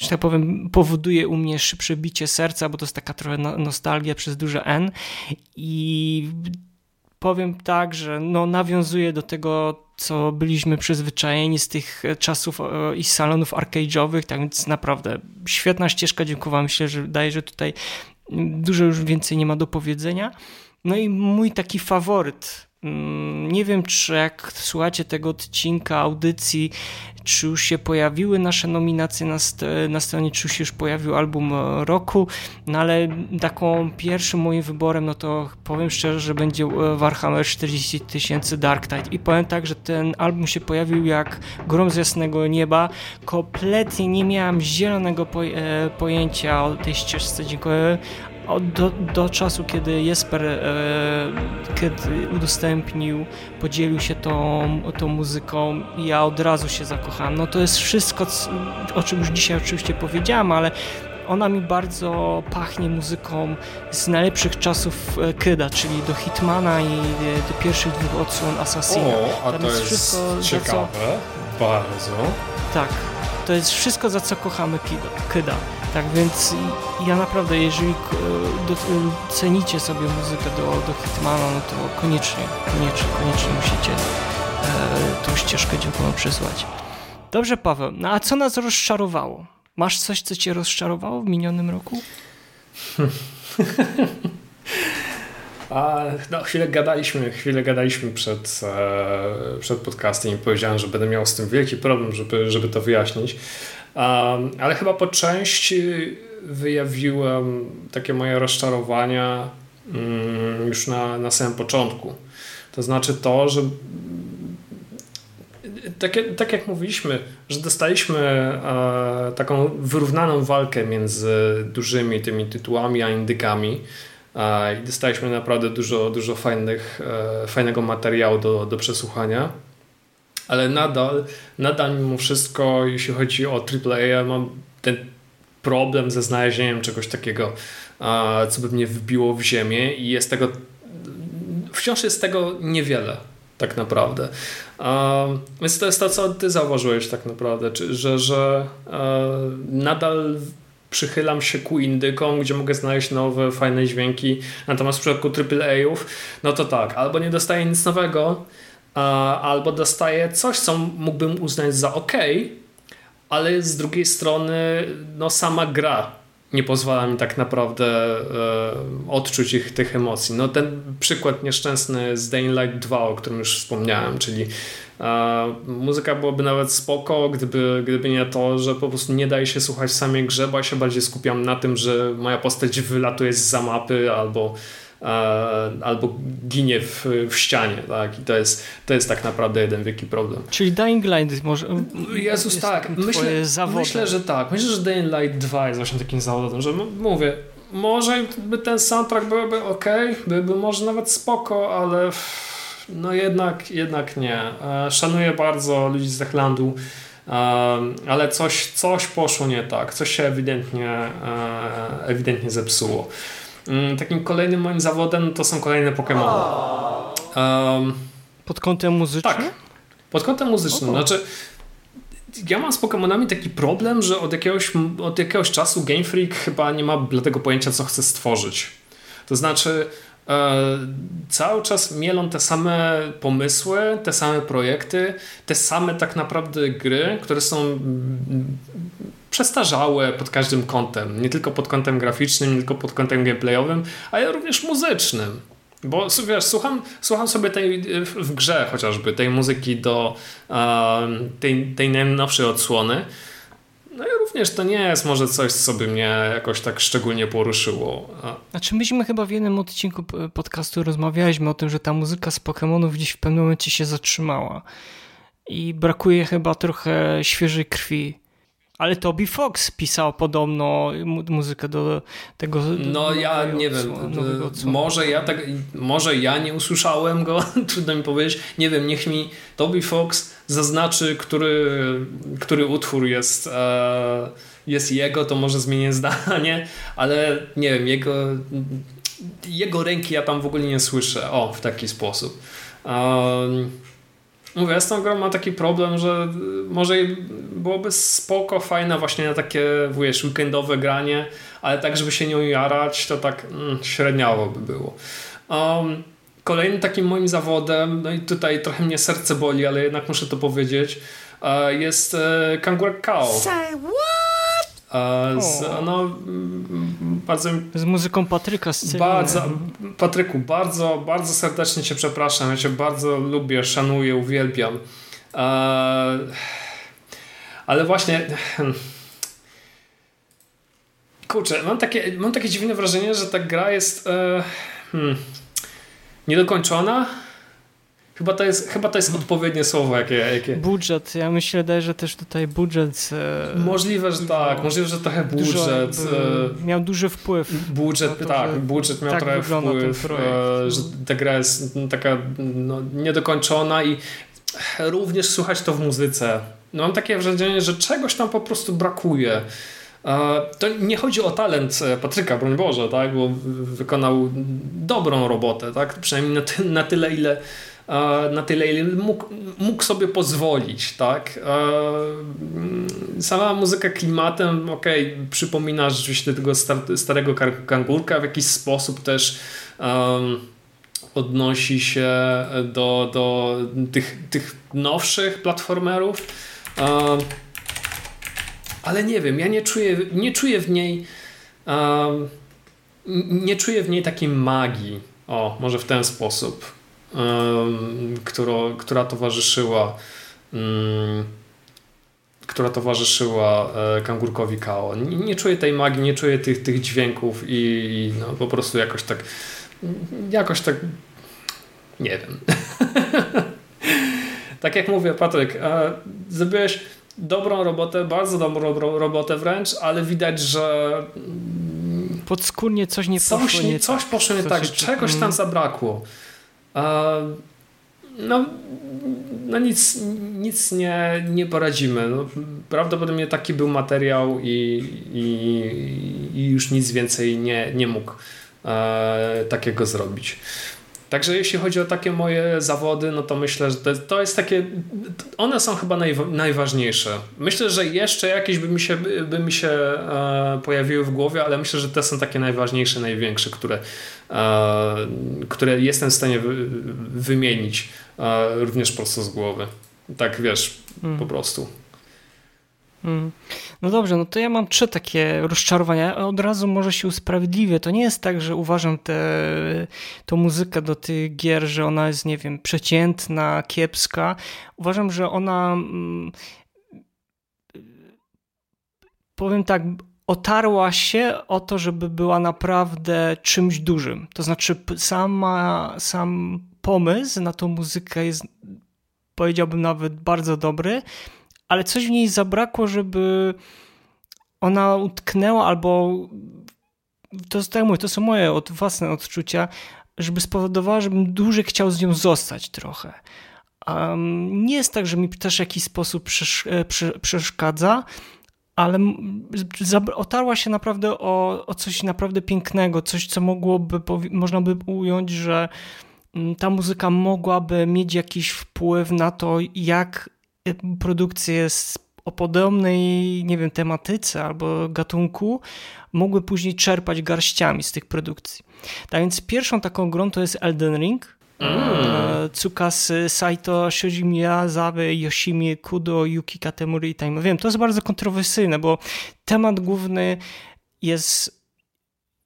D: że tak powiem, powoduje u mnie szybsze bicie serca, bo to jest taka trochę no, nostalgia przez duże N i powiem tak, że no, nawiązuje do tego, co byliśmy przyzwyczajeni z tych czasów e, i salonów arcade'owych, tak więc naprawdę świetna ścieżka, dziękuję, myślę, że daje, że tutaj dużo już więcej nie ma do powiedzenia. No i mój taki faworyt nie wiem, czy jak słuchacie tego odcinka audycji, czy już się pojawiły nasze nominacje na, st na stronie, czy już pojawił album e, roku, no ale taką pierwszym moim wyborem, no to powiem szczerze, że będzie e, Warhammer 40 tysięcy Dark Tide. I powiem tak, że ten album się pojawił jak grom z jasnego nieba, kompletnie nie miałem zielonego e, pojęcia o tej ścieżce. Dziękuję do, do czasu, kiedy Jesper e, kiedy udostępnił, podzielił się tą, tą muzyką ja od razu się zakochałem. No to jest wszystko, o czym już dzisiaj oczywiście powiedziałem, ale ona mi bardzo pachnie muzyką z najlepszych czasów e, Kyda, czyli do Hitmana i do pierwszych dwóch odsłon Assassina.
E: O, a Tam to jest, jest wszystko, ciekawe, co... bardzo.
D: Tak, to jest wszystko, za co kochamy Kyda. Tak więc ja naprawdę, jeżeli cenicie sobie muzykę do, do Hitmana, no to koniecznie, koniecznie, koniecznie musicie e, tą ścieżkę dziękuję przysłać. Dobrze, Paweł, no a co nas rozczarowało? Masz coś, co cię rozczarowało w minionym roku?
E: A, no, chwilę gadaliśmy, chwilę gadaliśmy przed, e, przed podcastem i powiedziałem, że będę miał z tym wielki problem, żeby, żeby to wyjaśnić. Ale chyba po części wyjawiłem takie moje rozczarowania um, już na, na samym początku. To znaczy to, że tak, tak jak mówiliśmy, że dostaliśmy e, taką wyrównaną walkę między dużymi tymi tytułami a indykami i dostaliśmy naprawdę dużo, dużo fajnych, e, fajnego materiału do, do przesłuchania ale nadal, nadal mimo wszystko, jeśli chodzi o AAA, mam ten problem ze znalezieniem czegoś takiego, co by mnie wbiło w ziemię i jest tego, wciąż jest tego niewiele tak naprawdę. Więc to jest to, co ty zauważyłeś tak naprawdę, że, że nadal przychylam się ku indykom, gdzie mogę znaleźć nowe, fajne dźwięki. Natomiast w przypadku AAA-ów, no to tak, albo nie dostaję nic nowego, albo dostaję coś, co mógłbym uznać za ok, ale z drugiej strony no sama gra nie pozwala mi tak naprawdę e, odczuć ich, tych emocji. No ten przykład nieszczęsny z Dane Light 2, o którym już wspomniałem, czyli muzyka byłaby nawet spoko, gdyby, gdyby nie to, że po prostu nie daje się słuchać samej grze, bo ja się bardziej skupiam na tym, że moja postać wylatuje z za mapy albo albo ginie w, w ścianie, tak? I to jest, to jest tak naprawdę jeden wielki problem.
D: Czyli Dying Light może.
E: Jezus, tak. Myślę, myślę, że tak. Myślę, że Dying Light 2 jest właśnie takim zawodem, że mówię, może by ten soundtrack byłby ok, byłby może nawet spoko, ale no jednak, jednak nie. E, szanuję bardzo ludzi z Zechlandu, e, ale coś, coś poszło nie tak. Coś się ewidentnie, e, ewidentnie zepsuło. Mm, takim kolejnym moim zawodem to są kolejne Pokémony.
D: Pod kątem muzycznym?
E: Tak, pod kątem muzycznym. Znaczy, ja mam z Pokémonami taki problem, że od jakiegoś, od jakiegoś czasu Game Freak chyba nie ma dla tego pojęcia, co chce stworzyć. To znaczy, cały czas mielą te same pomysły, te same projekty, te same tak naprawdę gry, które są przestarzałe pod każdym kątem. Nie tylko pod kątem graficznym, nie tylko pod kątem gameplayowym, ale również muzycznym. Bo wiesz, słucham, słucham sobie tej w grze chociażby tej muzyki do tej, tej najnowszej odsłony. No i również to nie jest może coś, co by mnie jakoś tak szczególnie poruszyło.
D: Znaczy myśmy chyba w jednym odcinku podcastu rozmawialiśmy o tym, że ta muzyka z Pokémonów gdzieś w pewnym momencie się zatrzymała. I brakuje chyba trochę świeżej krwi ale Toby Fox pisał podobno muzykę do tego.
E: No ja nie wiem, może ja tak, może ja nie usłyszałem go, trudno mi powiedzieć. Nie wiem, niech mi Toby Fox zaznaczy, który, który utwór jest, e, jest jego, to może zmienię zdanie, ale nie wiem, jego, jego ręki ja tam w ogóle nie słyszę. O, w taki sposób. Um, Mówię, z tą grą mam taki problem, że może byłoby spoko, fajne właśnie na takie, wiesz, weekendowe granie, ale tak, żeby się nią jarać, to tak mm, średniawo by było. Um, kolejnym takim moim zawodem, no i tutaj trochę mnie serce boli, ale jednak muszę to powiedzieć, e, jest e, Kangur Kao. Say what? Z, no,
D: bardzo, z muzyką Patryka z
E: bardzo, Patryku, bardzo, bardzo serdecznie Cię przepraszam. Ja Cię bardzo lubię, szanuję, uwielbiam. Ale właśnie. Kurczę, mam takie, mam takie dziwne wrażenie, że ta gra jest e, hmm, niedokończona Chyba to jest, chyba to jest odpowiednie słowo, jakie, jakie...
D: Budżet. Ja myślę, że też tutaj budżet...
E: E, możliwe, że tak. Możliwe, że trochę budżet... Dużo,
D: e, miał duży wpływ.
E: Budżet, to, tak. Budżet miał tak trochę wpływ, e, że ta gra jest taka no, niedokończona i również słychać to w muzyce. No, mam takie wrażenie, że czegoś tam po prostu brakuje. To nie chodzi o talent Patryka, broń Boże, tak? bo wykonał dobrą robotę, tak? przynajmniej na, ty na tyle, ile na tyle, ile mógł, mógł sobie pozwolić, tak? Sama muzyka klimatem, ok, przypomina rzeczywiście tego starego kangurka, w jakiś sposób też um, odnosi się do, do tych, tych nowszych platformerów. Um, ale nie wiem, ja nie czuję, nie czuję w niej um, nie czuję w niej takiej magii. O, może w ten sposób która, która towarzyszyła która towarzyszyła e, kangurkowi Kao. Nie, czuję tej magii, nie czuję tych, tych dźwięków i, i no, po prostu jakoś tak jakoś tak nie wiem. tak jak mówię, Patryk, e, zrobiłeś dobrą robotę, bardzo dobrą robotę wręcz, ale widać, że
D: podskórnie coś nie poszło
E: coś,
D: nie,
E: coś
D: tak.
E: poszło nie tak, czegoś tam zabrakło. No, no nic, nic nie, nie poradzimy. No, prawdopodobnie taki był materiał i, i, i już nic więcej nie, nie mógł e, takiego zrobić. Także jeśli chodzi o takie moje zawody, no to myślę, że to, jest takie, one są chyba naj, najważniejsze. Myślę, że jeszcze jakieś by mi się, by mi się e, pojawiły w głowie, ale myślę, że te są takie najważniejsze, największe, które, e, które jestem w stanie wy, wymienić e, również prosto z głowy. Tak wiesz, hmm. po prostu.
D: Mm. No dobrze, no to ja mam trzy takie rozczarowania. Od razu może się usprawiedliwię. To nie jest tak, że uważam tę muzykę do tych gier, że ona jest, nie wiem, przeciętna, kiepska. Uważam, że ona. Mm, powiem tak, otarła się o to, żeby była naprawdę czymś dużym. To znaczy, sama, sam pomysł na tą muzykę jest, powiedziałbym, nawet bardzo dobry ale coś w niej zabrakło, żeby ona utknęła albo to, tak mówię, to są moje od, własne odczucia, żeby spowodowała, żebym dłużej chciał z nią zostać trochę. Um, nie jest tak, że mi też w jakiś sposób przesz, e, przeszkadza, ale otarła się naprawdę o, o coś naprawdę pięknego, coś, co mogłoby, można by ująć, że ta muzyka mogłaby mieć jakiś wpływ na to, jak produkcje o podobnej, nie wiem, tematyce albo gatunku mogły później czerpać garściami z tych produkcji. Tak więc pierwszą taką grą to jest Elden Ring. Mm. Tsukasy, Saito, Shoji Miyazawa, Yoshimi Kudo, Yuki Katemuri i Time. Wiem, to jest bardzo kontrowersyjne, bo temat główny jest,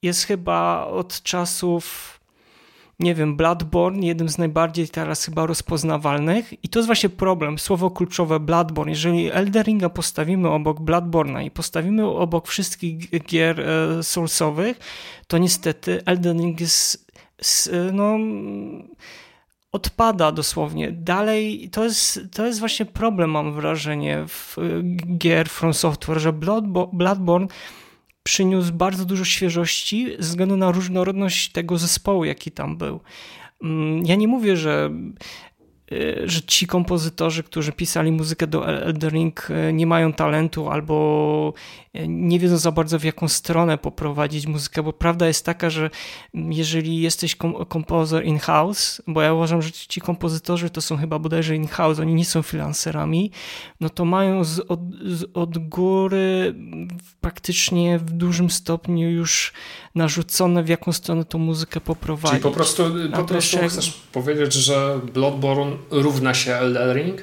D: jest chyba od czasów nie wiem, Bloodborne, jednym z najbardziej teraz chyba rozpoznawalnych. I to jest właśnie problem, słowo kluczowe Bloodborne. Jeżeli Elderinga postawimy obok Bloodborne'a i postawimy obok wszystkich gier e, soulsowych, to niestety Elden Ring jest, no odpada dosłownie. Dalej, to jest, to jest właśnie problem, mam wrażenie, w gier From Software, że Bloodborne przyniósł bardzo dużo świeżości ze względu na różnorodność tego zespołu, jaki tam był. Mm, ja nie mówię, że że ci kompozytorzy, którzy pisali muzykę do Elden Ring y, nie mają talentu albo y, nie wiedzą za bardzo w jaką stronę poprowadzić muzykę, bo prawda jest taka, że jeżeli jesteś kompozytor in-house, bo ja uważam, że ci kompozytorzy to są chyba bodajże in-house, oni nie są freelancerami, no to mają z, od, z, od góry praktycznie w dużym stopniu już narzucone w jaką stronę tą muzykę poprowadzić.
E: Czyli po prostu, po prostu chcesz powiedzieć, że Bloodborne równa się Elden Ring?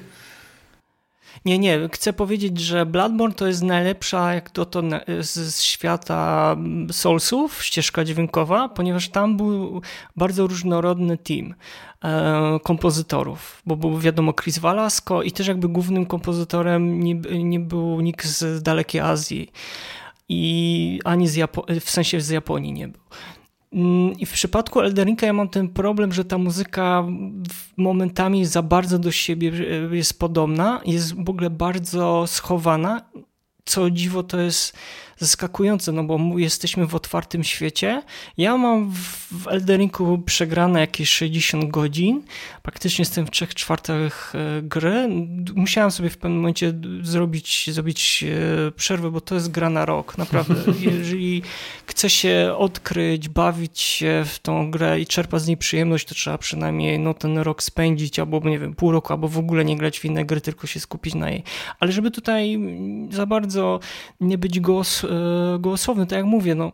D: Nie, nie. Chcę powiedzieć, że Bloodborne to jest najlepsza jak to z świata Soulsów, ścieżka dźwiękowa, ponieważ tam był bardzo różnorodny team e, kompozytorów, bo był wiadomo Chris Valasko i też jakby głównym kompozytorem nie, nie był nikt z dalekiej Azji i ani z Japo w sensie z Japonii nie był. Mm, I w przypadku Elderinka ja mam ten problem, że ta muzyka momentami za bardzo do siebie e, jest podobna, jest w ogóle bardzo schowana. Co dziwo, to jest zaskakujące, no bo jesteśmy w otwartym świecie. Ja mam w Elderingu przegrane jakieś 60 godzin. Praktycznie jestem w trzech czwartych e, gry. Musiałem sobie w pewnym momencie zrobić, zrobić e, przerwę, bo to jest gra na rok. Naprawdę. Jeżeli chce się odkryć, bawić się w tą grę i czerpać z niej przyjemność, to trzeba przynajmniej no, ten rok spędzić, albo nie wiem, pół roku, albo w ogóle nie grać w inne gry, tylko się skupić na jej. Ale żeby tutaj za bardzo nie być głos E, głosowny, tak jak mówię, no,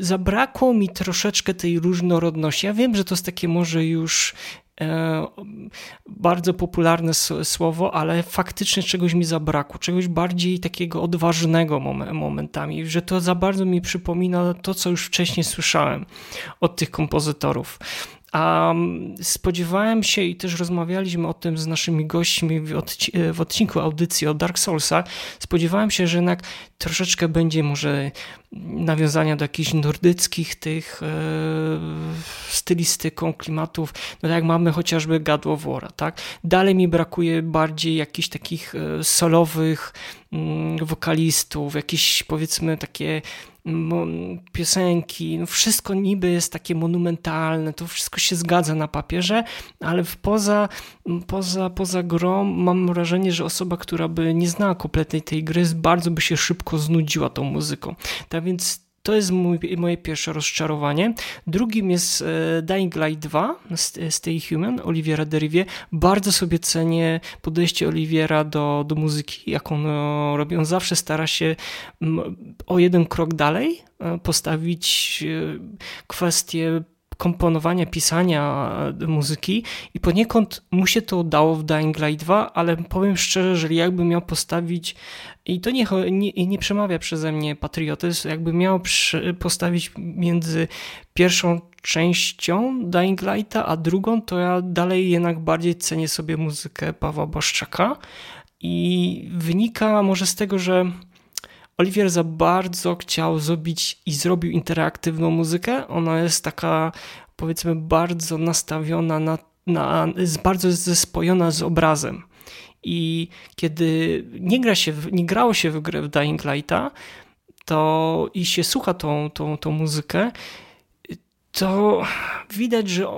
D: zabrakło mi troszeczkę tej różnorodności. Ja wiem, że to jest takie może już e, bardzo popularne słowo, ale faktycznie czegoś mi zabrakło, czegoś bardziej takiego odważnego momentami, że to za bardzo mi przypomina to, co już wcześniej słyszałem od tych kompozytorów. A spodziewałem się i też rozmawialiśmy o tym z naszymi gośćmi w, odci w odcinku audycji o Dark Soulsach. Spodziewałem się, że jednak troszeczkę będzie może nawiązania do jakichś nordyckich tych e, stylistyką klimatów, no tak jak mamy chociażby of War, tak? Dalej mi brakuje bardziej jakichś takich e, solowych mm, wokalistów, jakieś powiedzmy takie piosenki, no wszystko niby jest takie monumentalne, to wszystko się zgadza na papierze, ale poza, poza, poza grą mam wrażenie, że osoba, która by nie znała kompletnej tej gry, bardzo by się szybko znudziła tą muzyką. Tak więc to jest mój, moje pierwsze rozczarowanie. Drugim jest e, Dying Light 2, Stay Human, Oliviera Deriwie. Bardzo sobie cenię podejście Oliviera do, do muzyki, jak on e, robi. On zawsze stara się o jeden krok dalej e, postawić kwestie komponowania, pisania muzyki i poniekąd mu się to udało w Dying Light 2, ale powiem szczerze, że jakby miał postawić i to nie, nie, nie przemawia przeze mnie patriotyzm, jakby miał przy, postawić między pierwszą częścią Dying Lighta, a drugą, to ja dalej jednak bardziej cenię sobie muzykę Pawła Błaszczaka i wynika może z tego, że Oliwier za bardzo chciał zrobić i zrobił interaktywną muzykę. Ona jest taka, powiedzmy, bardzo nastawiona na, na bardzo zespojona z obrazem. I kiedy nie, gra się, nie grało się w grę w Dying Lighta, to i się słucha tą, tą, tą muzykę, to widać, że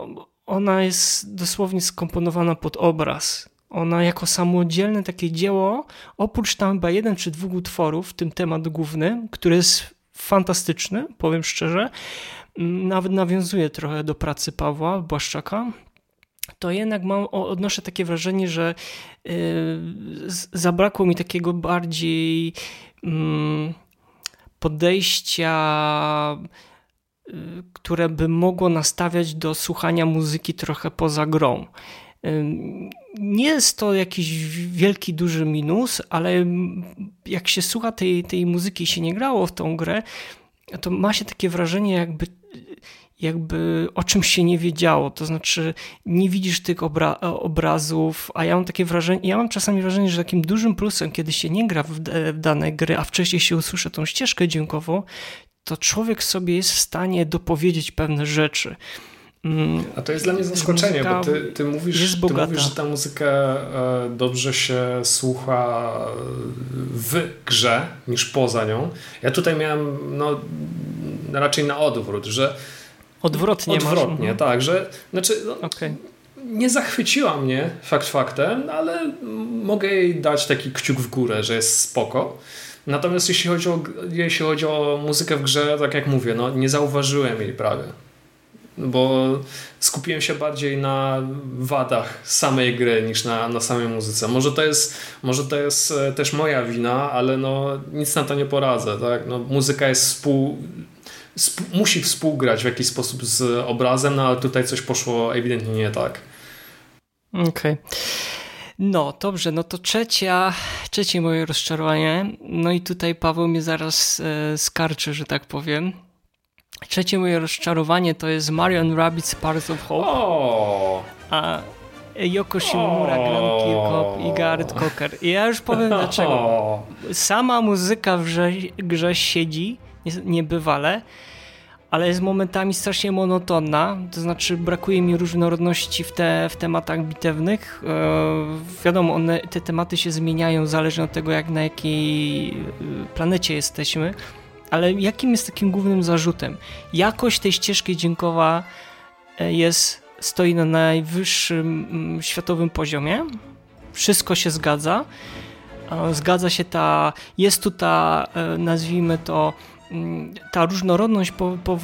D: ona jest dosłownie skomponowana pod obraz. Ona jako samodzielne takie dzieło, oprócz tam chyba jeden czy dwóch utworów, w tym temat główny, który jest fantastyczny, powiem szczerze, nawet nawiązuje trochę do pracy Pawła Błaszczaka, to jednak mam, odnoszę takie wrażenie, że yy, zabrakło mi takiego bardziej yy, podejścia które by mogło nastawiać do słuchania muzyki trochę poza grą. Nie jest to jakiś wielki, duży minus, ale jak się słucha tej, tej muzyki i się nie grało w tą grę, to ma się takie wrażenie, jakby, jakby o czymś się nie wiedziało. To znaczy, nie widzisz tych obra obrazów, a ja mam takie wrażenie, ja mam czasami wrażenie, że takim dużym plusem, kiedy się nie gra w, w dane gry, a wcześniej się usłyszy tą ścieżkę dźwiękową, to człowiek sobie jest w stanie dopowiedzieć pewne rzeczy.
E: A to jest dla mnie zaskoczenie, bo ty, ty, mówisz, ty mówisz, że ta muzyka e, dobrze się słucha w grze niż poza nią. Ja tutaj miałem no, raczej na odwrót, że
D: odwrotnie,
E: odwrotnie masz. tak, że znaczy no, okay. nie zachwyciła mnie fakt faktem, ale mogę jej dać taki kciuk w górę, że jest spoko. Natomiast jeśli chodzi o, jeśli chodzi o muzykę w grze, tak jak mówię, no, nie zauważyłem jej prawie. Bo skupiłem się bardziej na wadach samej gry niż na, na samej muzyce. Może to, jest, może to jest e, też moja wina, ale no, nic na to nie poradzę. Tak? No, muzyka jest współ, musi współgrać w jakiś sposób z obrazem, no ale tutaj coś poszło ewidentnie nie tak.
D: Okej. Okay. No, dobrze, no to trzecia, trzecie moje rozczarowanie. No i tutaj Paweł mnie zaraz e, skarczy, że tak powiem. Trzecie moje rozczarowanie to jest Marion Rabbit's Part of Hope.
E: Oh.
D: A Yoko Shimomura, Grant Kirkhope i Garrett Cocker. I ja już powiem dlaczego. Sama muzyka w grze, grze siedzi niebywale ale jest momentami strasznie monotonna, to znaczy brakuje mi różnorodności w, te, w tematach bitewnych. E, wiadomo, one, te tematy się zmieniają zależnie od tego, jak na jakiej e, planecie jesteśmy, ale jakim jest takim głównym zarzutem? Jakość tej ścieżki dźwiękowa e, jest, stoi na najwyższym mm, światowym poziomie, wszystko się zgadza, e, zgadza się ta, jest tu ta, e, nazwijmy to, Mm, ta różnorodność po, po,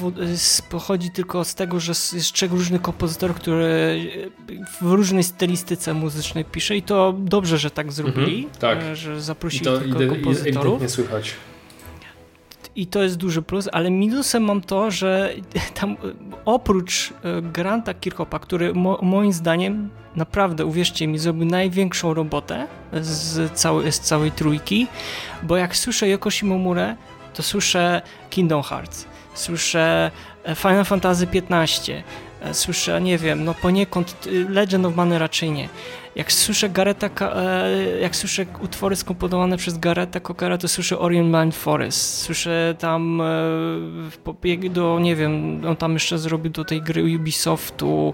D: pochodzi tylko z tego, że jest trzech różnych kompozytorów, które w różnej stylistyce muzycznej pisze i to dobrze, że tak zrobili, mhm, tak. E, że zaprosili to tylko kompozytorów.
E: nie słychać.
D: I to jest duży plus, ale minusem mam to, że tam oprócz e, Granta Kirchhoffa, który mo, moim zdaniem naprawdę, uwierzcie mi, zrobił największą robotę z całej, z całej trójki, bo jak słyszę Yoko Shimomurę, to słyszę Kingdom Hearts, słyszę e, Final Fantasy XV, e, słyszę, nie wiem, no poniekąd Legend of Mana raczej nie. Jak słyszę Gareta, e, jak słyszę utwory skomponowane przez Gareta Cockera, to słyszę Orient Forest. Słyszę tam do, nie wiem, on tam jeszcze zrobił do tej gry Ubisoftu,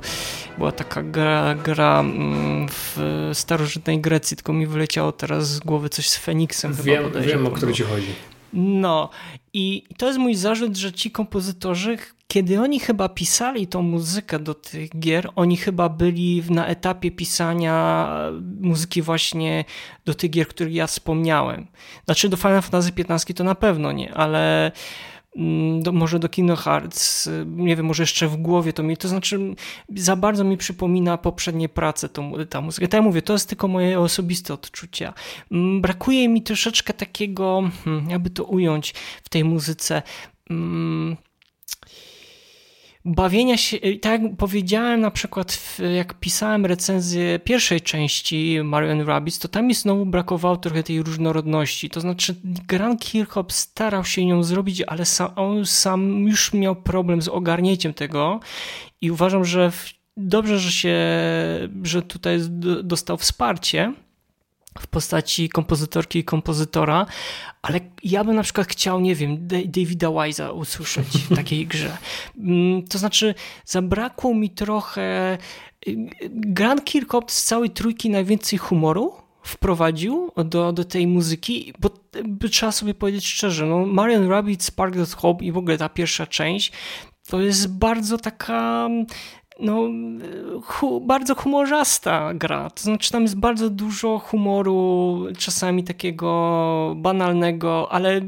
D: była taka gra, gra mm, w starożytnej Grecji, tylko mi wyleciało teraz z głowy coś z Feniksem.
E: Wiem, wiem o który ci chodzi.
D: No i to jest mój zarzut, że ci kompozytorzy, kiedy oni chyba pisali tą muzykę do tych gier, oni chyba byli na etapie pisania muzyki właśnie do tych gier, których ja wspomniałem. Znaczy do Final Fantasy XV to na pewno nie, ale do, może do Kino Hearts, nie wiem, może jeszcze w głowie to mi, to znaczy za bardzo mi przypomina poprzednie prace to, ta muzyka. Tak jak mówię, to jest tylko moje osobiste odczucia. Mm, brakuje mi troszeczkę takiego, hmm, jakby to ująć w tej muzyce, hmm, bawienia się, tak jak powiedziałem na przykład, jak pisałem recenzję pierwszej części Marion Rabbids, to tam mi znowu brakowało trochę tej różnorodności. To znaczy, Grant Kirchhoff starał się ją zrobić, ale sam, on sam już miał problem z ogarnięciem tego i uważam, że dobrze, że się, że tutaj dostał wsparcie w postaci kompozytorki i kompozytora, ale ja bym na przykład chciał, nie wiem, Davida Wise'a usłyszeć w takiej grze. Mm, to znaczy, zabrakło mi trochę. Y, Grand Kirkhope z całej trójki najwięcej humoru wprowadził do, do tej muzyki, bo by trzeba sobie powiedzieć szczerze, no Marion Rabbit, Spark Hope i w ogóle ta pierwsza część to jest bardzo taka no, hu, bardzo humorzasta gra. To znaczy, tam jest bardzo dużo humoru, czasami takiego banalnego, ale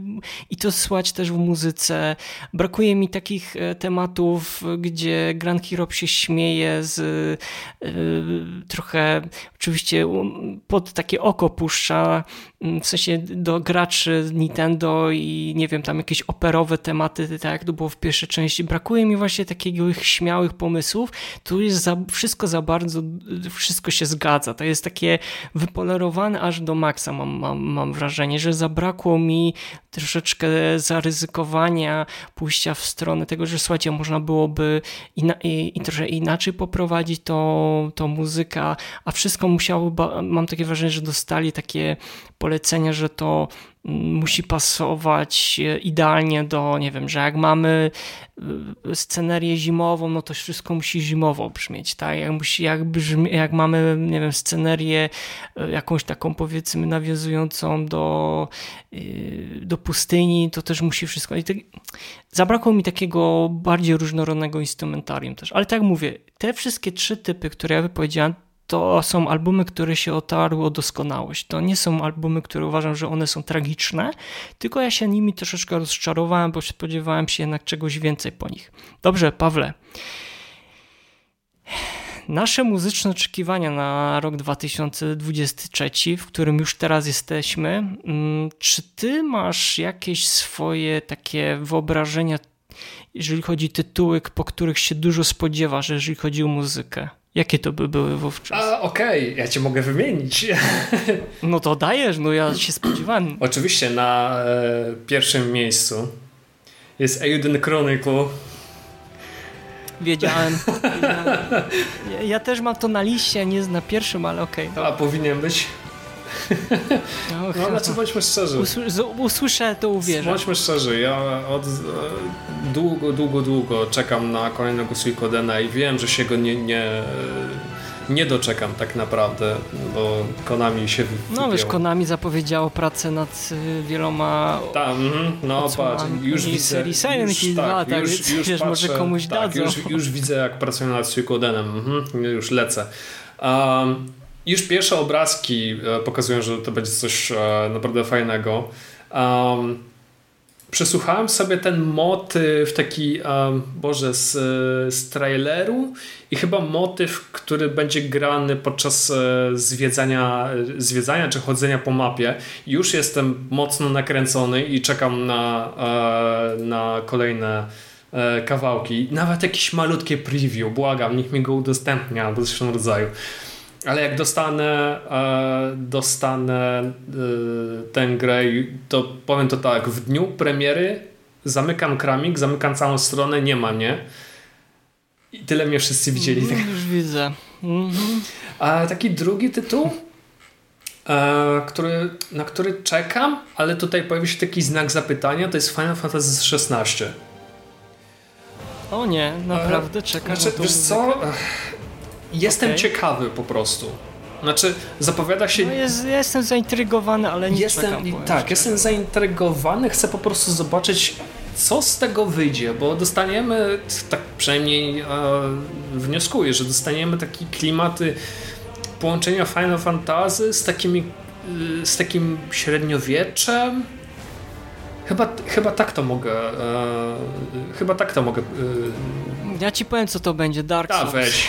D: i to słychać też w muzyce. Brakuje mi takich e, tematów, gdzie Grand Hero się śmieje z y, trochę, oczywiście pod takie oko puszcza, w sensie do graczy Nintendo i nie wiem, tam jakieś operowe tematy, tak jak to było w pierwszej części. Brakuje mi właśnie takiego śmiałych pomysłów, tu jest za, wszystko za bardzo, wszystko się zgadza. To jest takie wypolerowane aż do maksa, mam, mam, mam wrażenie, że zabrakło mi troszeczkę zaryzykowania, pójścia w stronę tego, że słuchajcie, można byłoby ina i, i trochę inaczej poprowadzić to, to muzyka, a wszystko musiało, mam takie wrażenie, że dostali takie polecenia, że to musi pasować e, idealnie do, nie wiem, że jak mamy e, scenerię zimową, no to wszystko musi zimowo brzmieć, tak? Jak, musi, jak, brzmi, jak mamy, nie wiem, scenerię e, jakąś taką powiedzmy nawiązującą do, do pustyni, to też musi wszystko. I tak, zabrakło mi takiego bardziej różnorodnego instrumentarium też. Ale tak jak mówię, te wszystkie trzy typy, które ja wypowiedziałem, to są albumy, które się otarły o doskonałość. To nie są albumy, które uważam, że one są tragiczne, tylko ja się nimi troszeczkę rozczarowałem, bo spodziewałem się jednak czegoś więcej po nich. Dobrze, Pawle. Nasze muzyczne oczekiwania na rok 2023, w którym już teraz jesteśmy, mm, czy ty masz jakieś swoje takie wyobrażenia, jeżeli chodzi o tytuły, po których się dużo spodziewasz, jeżeli chodzi o muzykę? Jakie to by były wówczas?
E: Okej, okay. ja cię mogę wymienić.
D: No to dajesz, no ja się spodziewałem.
E: Oczywiście na e, pierwszym miejscu jest Aiden Chronicle.
D: Wiedziałem. wiedziałem. Ja, ja, też mam to na liście, nie na pierwszym, ale okej.
E: Okay, A powinien być. No, no znaczy bądźmy szczerzy.
D: usłyszę, to uwierzę.
E: Bądźmy szczerzy, ja od e, długo, długo, długo czekam na kolejnego Suikodena i wiem, że się go nie, nie, nie doczekam tak naprawdę, bo Konami się
D: wypięło. No wiesz, Konami zapowiedziało pracę nad y, wieloma
E: Tam, mhm, no patrz, już widzę
D: Silent Hill 2, tak, tak już, już wiesz, patrzę, może komuś tak, dadzą.
E: Już, już widzę jak pracują nad Suikodenem, mhm, już lecę. Um, już pierwsze obrazki e, pokazują, że to będzie coś e, naprawdę fajnego. Um, przesłuchałem sobie ten motyw taki, um, Boże, z, z traileru i chyba motyw, który będzie grany podczas e, zwiedzania, zwiedzania czy chodzenia po mapie. Już jestem mocno nakręcony i czekam na, na kolejne kawałki. Nawet jakieś malutkie preview, błagam, niech mi go udostępnia albo coś w tym rodzaju. Ale jak dostanę, e, dostanę e, tę grę, to powiem to tak, w dniu premiery zamykam kramik, zamykam całą stronę, nie ma mnie. I tyle mnie wszyscy widzieli.
D: Mm, już widzę. Mhm.
E: A taki drugi tytuł, e, który, na który czekam, ale tutaj pojawi się taki znak zapytania, to jest Final Fantasy XVI.
D: O nie, naprawdę czekam.
E: Znaczy, wiesz co? Jestem okay. ciekawy po prostu. Znaczy, zapowiada się.
D: No jest, ja jestem zaintrygowany, ale nie
E: jestem,
D: czekam,
E: Tak, jestem zaintrygowany, chcę po prostu zobaczyć, co z tego wyjdzie, bo dostaniemy, tak przynajmniej e, wnioskuję, że dostaniemy taki klimaty połączenia Final Fantasy z takimi e, z takim średniowieczem. Chyba, chyba tak to mogę. E, chyba tak to mogę. E,
D: ja ci powiem, co to będzie Dark
E: Souls.
D: weź.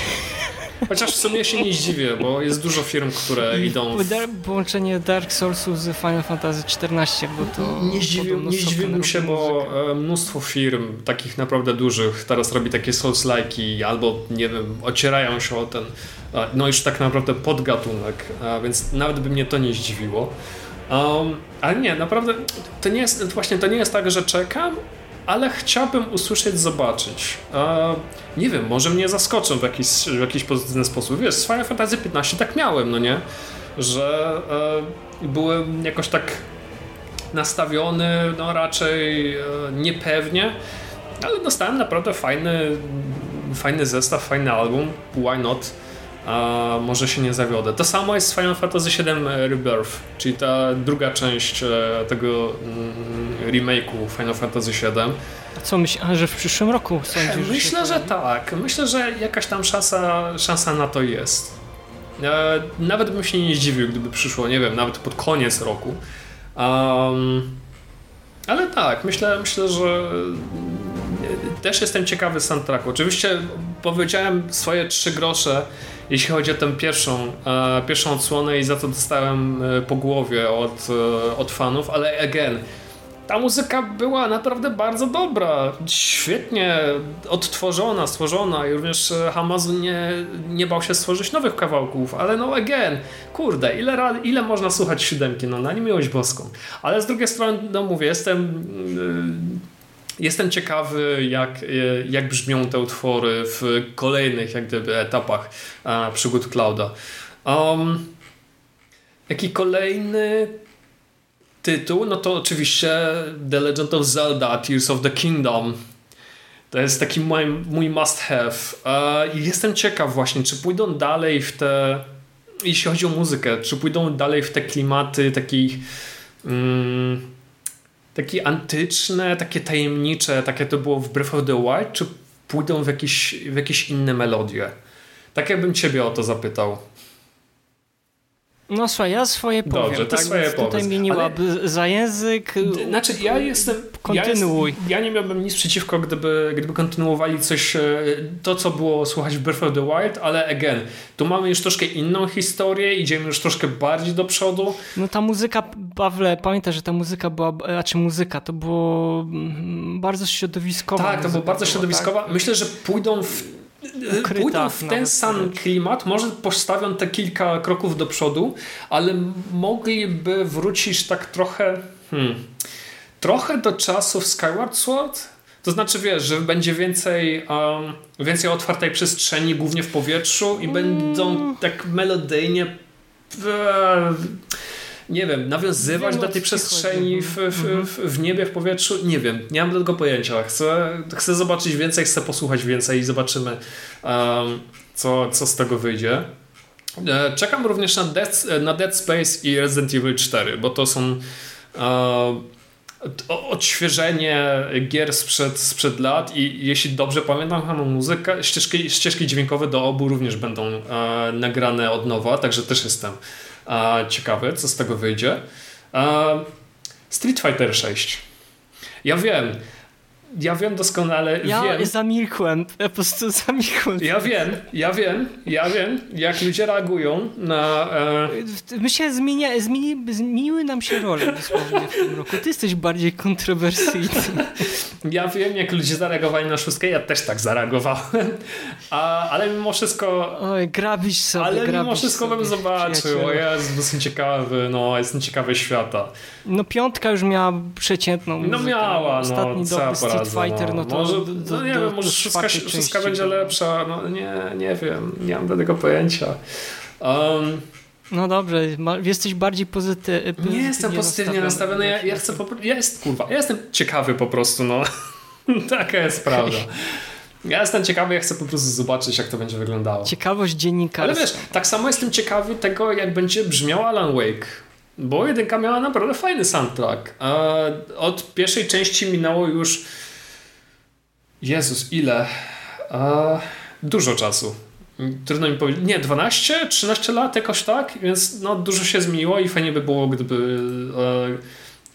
E: Chociaż w sumie się nie zdziwię, bo jest dużo firm, które idą...
D: W... Połączenie Dark Soulsów z Final Fantasy XIV, bo to...
E: Nie, zdziwił, nie zdziwiłbym się, bo. E, mnóstwo firm, takich naprawdę dużych, teraz robi takie Souls-like'i albo, nie wiem, ocierają się o ten, e, no już tak naprawdę podgatunek, więc nawet by mnie to nie zdziwiło. Um, ale nie, naprawdę to nie jest, właśnie to nie jest tak, że czekam, ale chciałbym usłyszeć, zobaczyć. Nie wiem, może mnie zaskoczą w jakiś, w jakiś pozytywny sposób. Wiesz, z Final Fantasy 15 tak miałem, no nie? Że e, byłem jakoś tak nastawiony, no raczej e, niepewnie, ale dostałem naprawdę fajny, fajny zestaw, fajny album. Why not? A może się nie zawiodę. To samo jest z Final Fantasy VII Rebirth, czyli ta druga część e, tego mm, remake'u Final Fantasy VII.
D: A co myślisz, że w przyszłym roku sądzisz?
E: Myślę, że, że tak. Myślę, że jakaś tam szansa, szansa na to jest. E, nawet bym się nie zdziwił, gdyby przyszło, nie wiem, nawet pod koniec roku. Um, ale tak, myślę, myślę, że też jestem ciekawy soundtracku. Oczywiście powiedziałem swoje trzy grosze jeśli chodzi o tę pierwszą, e, pierwszą odsłonę i za to dostałem e, po głowie od, e, od fanów, ale again, ta muzyka była naprawdę bardzo dobra, świetnie odtworzona, stworzona i również Hamazu nie, nie bał się stworzyć nowych kawałków, ale no again, kurde, ile, ile można słuchać siódemki, no na miłość boską. Ale z drugiej strony, no mówię, jestem Jestem ciekawy, jak, jak brzmią te utwory w kolejnych jak gdyby, etapach przygód Clouda. Um, jaki kolejny tytuł? No to oczywiście The Legend of Zelda Tears of the Kingdom. To jest taki mój, mój must have. I jestem ciekaw właśnie, czy pójdą dalej w te, jeśli chodzi o muzykę, czy pójdą dalej w te klimaty takich mm, takie antyczne, takie tajemnicze, takie to było w Breath of the Wild, czy pójdą w jakieś, w jakieś inne melodie? Tak jakbym ciebie o to zapytał.
D: No słuchaj, ja swoje powiem.
E: Dobrze, ty tak, swoje
D: powiedz. Tutaj mieniłaby ale... za język.
E: Znaczy ja jestem...
D: Kontynuuj.
E: Ja, jest, ja, nie miałbym nic przeciwko, gdyby, gdyby kontynuowali coś, e, to co było słuchać w Breath of the Wild, ale again, tu mamy już troszkę inną historię, idziemy już troszkę bardziej do przodu.
D: No ta muzyka, Pawle, pamiętaj, że ta muzyka była, znaczy muzyka, to było mm, bardzo środowiskowa.
E: Tak, to było bardzo środowiskowa. Tak? Myślę, że pójdą w Ukryta, pójdą w ten sam klimat, może postawią te kilka kroków do przodu, ale mogliby wrócić tak trochę hmm, trochę do czasów Skyward Sword. To znaczy, wiesz, że będzie więcej, um, więcej otwartej przestrzeni, głównie w powietrzu i mm. będą tak melodyjnie nie wiem, nawiązywać do tej przestrzeni w, w, mhm. w, w, niebie, w powietrzu, nie wiem, nie mam do tego pojęcia. Chcę, chcę zobaczyć więcej, chcę posłuchać więcej i zobaczymy, um, co, co z tego wyjdzie. E, czekam również na Dead, na Dead Space i Resident Evil 4, bo to są uh, odświeżenie gier sprzed, sprzed lat i jeśli dobrze pamiętam chyba muzykę, ścieżki, ścieżki dźwiękowe do obu również będą uh, nagrane od nowa, także też jestem ciekawy, co z tego wyjdzie. Street Fighter 6. Ja wiem, ja wiem doskonale.
D: Ja
E: wiem.
D: zamilkłem, po prostu zamilkłem.
E: Ja wiem, ja wiem, ja wiem, jak ludzie reagują na.
D: E... My się zmienia, zmieni, zmieniły nam się role dosłownie w tym roku. Ty jesteś bardziej kontrowersyjny.
E: Ja wiem, jak ludzie zareagowali na szóstkę, ja też tak zareagowałem. A, ale mimo wszystko.
D: Oj, grabisz sobie.
E: Ale mimo wszystko bym zobaczył. O Jezu, jestem ciekawy, no, jestem ciekawy świata.
D: No, piątka już miała przeciętną.
E: No, miała, no.
D: Ostatni
E: no,
D: Street Fighter, no to
E: może, do, no nie wiem, może wszystko, wszystko będzie lepsza, no nie, nie wiem, nie mam do tego pojęcia. Um,
D: no dobrze, jesteś bardziej pozytywny.
E: Nie jestem pozytywnie nastawiony, ja, ja chcę po ja jest, kurwa, ja jestem ciekawy po prostu, no. Taka jest prawda. Ja jestem ciekawy, ja chcę po prostu zobaczyć, jak to będzie wyglądało.
D: Ciekawość dziennikarska.
E: Ale wiesz, tak samo jestem ciekawy tego, jak będzie brzmiał Alan Wake. Bo jedynka miała naprawdę fajny soundtrack. A od pierwszej części minęło już Jezus, ile? Dużo czasu. Trudno mi powiedzieć. Nie, 12, 13 lat jakoś tak, więc no, dużo się zmieniło i fajnie by było, gdyby,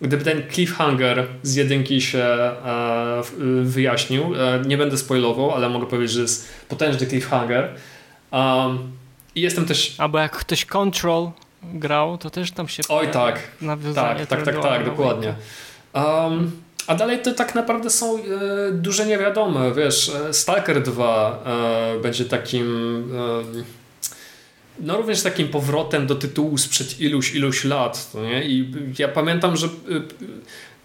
E: e, gdyby ten cliffhanger z jedynki się e, wyjaśnił. E, nie będę spoilował, ale mogę powiedzieć, że jest potężny cliffhanger. I jestem też...
D: Albo jak ktoś Control grał, to też tam się...
E: Oj tak, tak, tak, tak, tak, dokładnie. Um, a dalej to tak naprawdę są e, duże niewiadome, wiesz, e, Stalker 2 e, będzie takim e, no również takim powrotem do tytułu sprzed iluś, iluś lat, nie? I ja pamiętam, że y,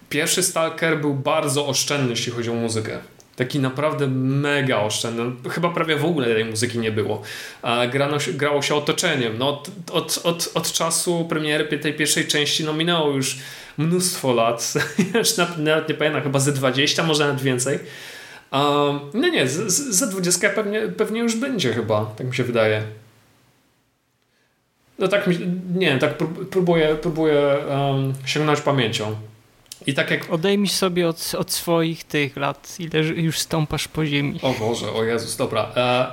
E: pierwszy Stalker był bardzo oszczędny, jeśli chodzi o muzykę. Taki naprawdę mega oszczędny. Chyba prawie w ogóle tej muzyki nie było. Grano, grało się otoczeniem. No, od, od, od, od czasu premiery tej pierwszej części no, minęło już mnóstwo lat. Już nawet nie pamiętam, chyba ze 20, może nawet więcej. no nie, ze 20 pewnie, pewnie już będzie chyba, tak mi się wydaje. No tak, nie tak próbuję, próbuję um, sięgnąć pamięcią.
D: I tak jak... Odejmij sobie od, od swoich tych lat, ile już stąpasz po ziemi.
E: O Boże, o Jezus, dobra. E,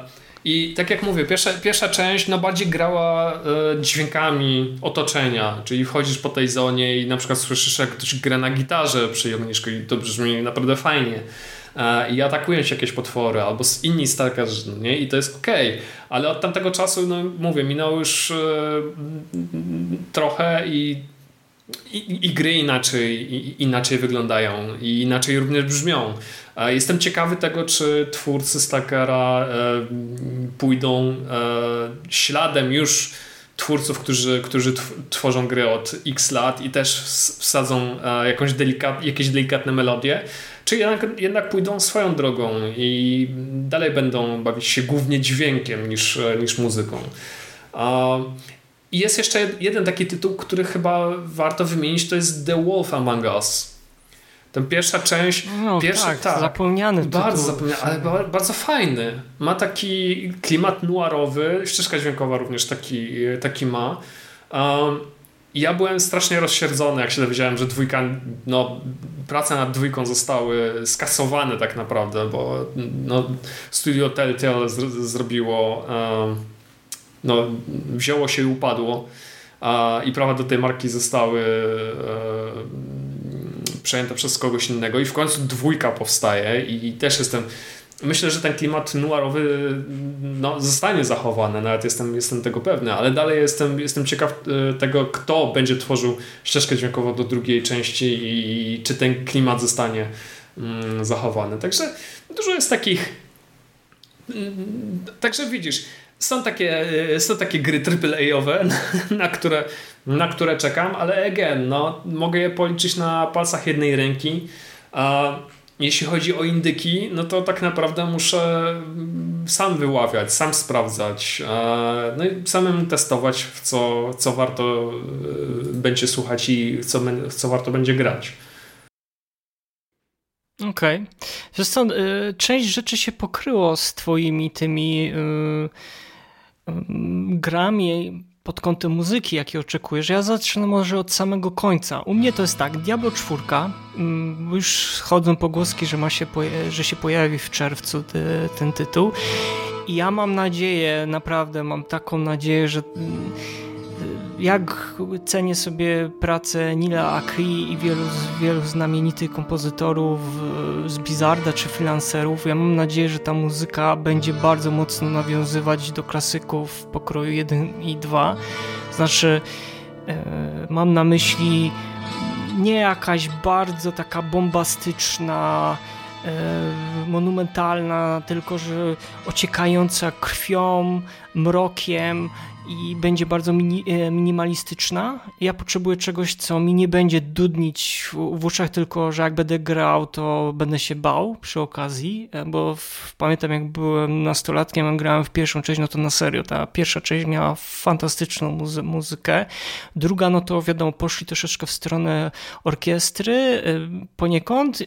E: I tak jak mówię, pierwsza, pierwsza część no bardziej grała e, dźwiękami otoczenia, czyli wchodzisz po tej zonie i na przykład słyszysz jak ktoś gra na gitarze przy ognisku i to brzmi naprawdę fajnie. E, i atakują się jakieś potwory, albo z inni stalkerzy, nie? I to jest okej. Okay. Ale od tamtego czasu, no mówię, minęło już trochę i i, i, gry inaczej, i, inaczej wyglądają i inaczej również brzmią. E, jestem ciekawy tego, czy twórcy Stalkera e, pójdą e, śladem już twórców, którzy, którzy tworzą gry od x lat i też wsadzą e, jakąś delikat, jakieś delikatne melodie, czy jednak, jednak pójdą swoją drogą i dalej będą bawić się głównie dźwiękiem niż, niż muzyką. I jest jeszcze jeden taki tytuł, który chyba warto wymienić, to jest The Wolf Among Us. Ten pierwsza część.
D: No,
E: pierwsza,
D: tak, tak, zapomniany.
E: Bardzo zapomniany, ale bardzo fajny. Ma taki klimat noirowy, ścieżka dźwiękowa również taki, taki ma. Um, ja byłem strasznie rozsierdzony, jak się dowiedziałem, że dwójka, no, prace nad dwójką zostały skasowane tak naprawdę, bo no, studio Telltale zrobiło, um, no, wzięło się i upadło. A, i prawa do tej marki zostały um, przejęte przez kogoś innego. I w końcu dwójka powstaje i też jestem myślę, że ten klimat noirowy no, zostanie zachowany, nawet jestem, jestem tego pewny, ale dalej jestem, jestem ciekaw e, tego, kto będzie tworzył ścieżkę dźwiękową do drugiej części i czy ten klimat zostanie mm, zachowany. Także dużo jest takich mm, Także widzisz, są takie, e, są takie gry AAA-owe, na, które, na które czekam, ale again, no, mogę je policzyć na palcach jednej ręki. A jeśli chodzi o indyki, no to tak naprawdę muszę sam wyławiać, sam sprawdzać, no i samemu testować, w co, co warto e, będzie słuchać i co, co warto będzie grać.
D: Okej. Okay. Zresztą y, część rzeczy się pokryło z twoimi tymi y, y, grami pod kątem muzyki, jakie oczekujesz. Ja zacznę może od samego końca. U mnie to jest tak, Diablo 4, mm, już chodzą pogłoski, że, ma się, że się pojawi w czerwcu ten tytuł. I ja mam nadzieję, naprawdę mam taką nadzieję, że mm, jak cenię sobie pracę Nila Akri i wielu, wielu znamienitych kompozytorów z Bizarda czy freelancerów, ja mam nadzieję, że ta muzyka będzie bardzo mocno nawiązywać do klasyków pokroju 1 i 2. Znaczy, e, mam na myśli nie jakaś bardzo taka bombastyczna, e, monumentalna, tylko że ociekająca krwią, mrokiem i będzie bardzo mini, e, minimalistyczna. Ja potrzebuję czegoś, co mi nie będzie dudnić w, w uszach, tylko że jak będę grał, to będę się bał przy okazji, e, bo w, pamiętam jak byłem nastolatkiem, grałem w pierwszą część, no to na serio, ta pierwsza część miała fantastyczną muzy muzykę. Druga, no to wiadomo, poszli troszeczkę w stronę orkiestry e, poniekąd,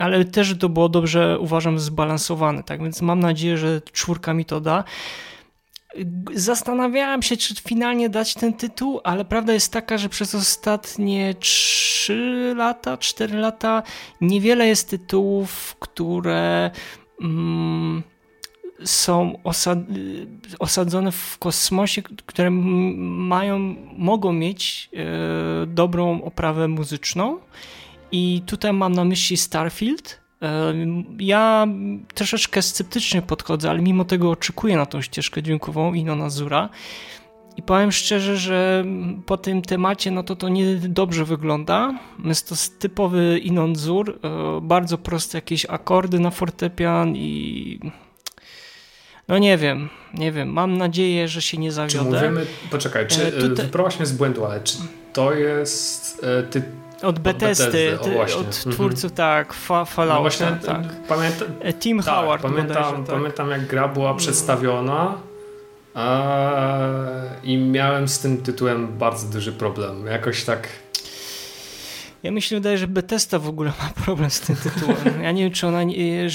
D: ale też to było dobrze, uważam, zbalansowane, tak więc mam nadzieję, że czwórka mi to da. Zastanawiałem się, czy finalnie dać ten tytuł, ale prawda jest taka, że przez ostatnie 3 lata, 4 lata niewiele jest tytułów, które mm, są osad osadzone w kosmosie, które mają, mogą mieć e, dobrą oprawę muzyczną. I tutaj mam na myśli Starfield Ja troszeczkę sceptycznie podchodzę, ale mimo tego oczekuję na tą ścieżkę dźwiękową Inona Zura. I powiem szczerze, że po tym temacie, no to to nie dobrze wygląda. Jest to typowy Inonzur, e, bardzo proste jakieś akordy na fortepian i no nie wiem, nie wiem. Mam nadzieję, że się nie zawiodę.
E: Czy mówimy, poczekaj, czy e, tutaj... wyprowadź mnie z błędu, ale czy to jest e, ty,
D: od Bethesdy, od, Bethesdy, od mhm. twórców, tak, Fallouta. No właśnie, tak.
E: Pamięta,
D: Team tak, Howard.
E: Pamiętam, tak. pamiętam, jak gra była przedstawiona i miałem z tym tytułem bardzo duży problem. Jakoś tak.
D: Ja myślę, wydaje, że Bethesda w ogóle ma problem z tym tytułem. Ja nie wiem, czy ona.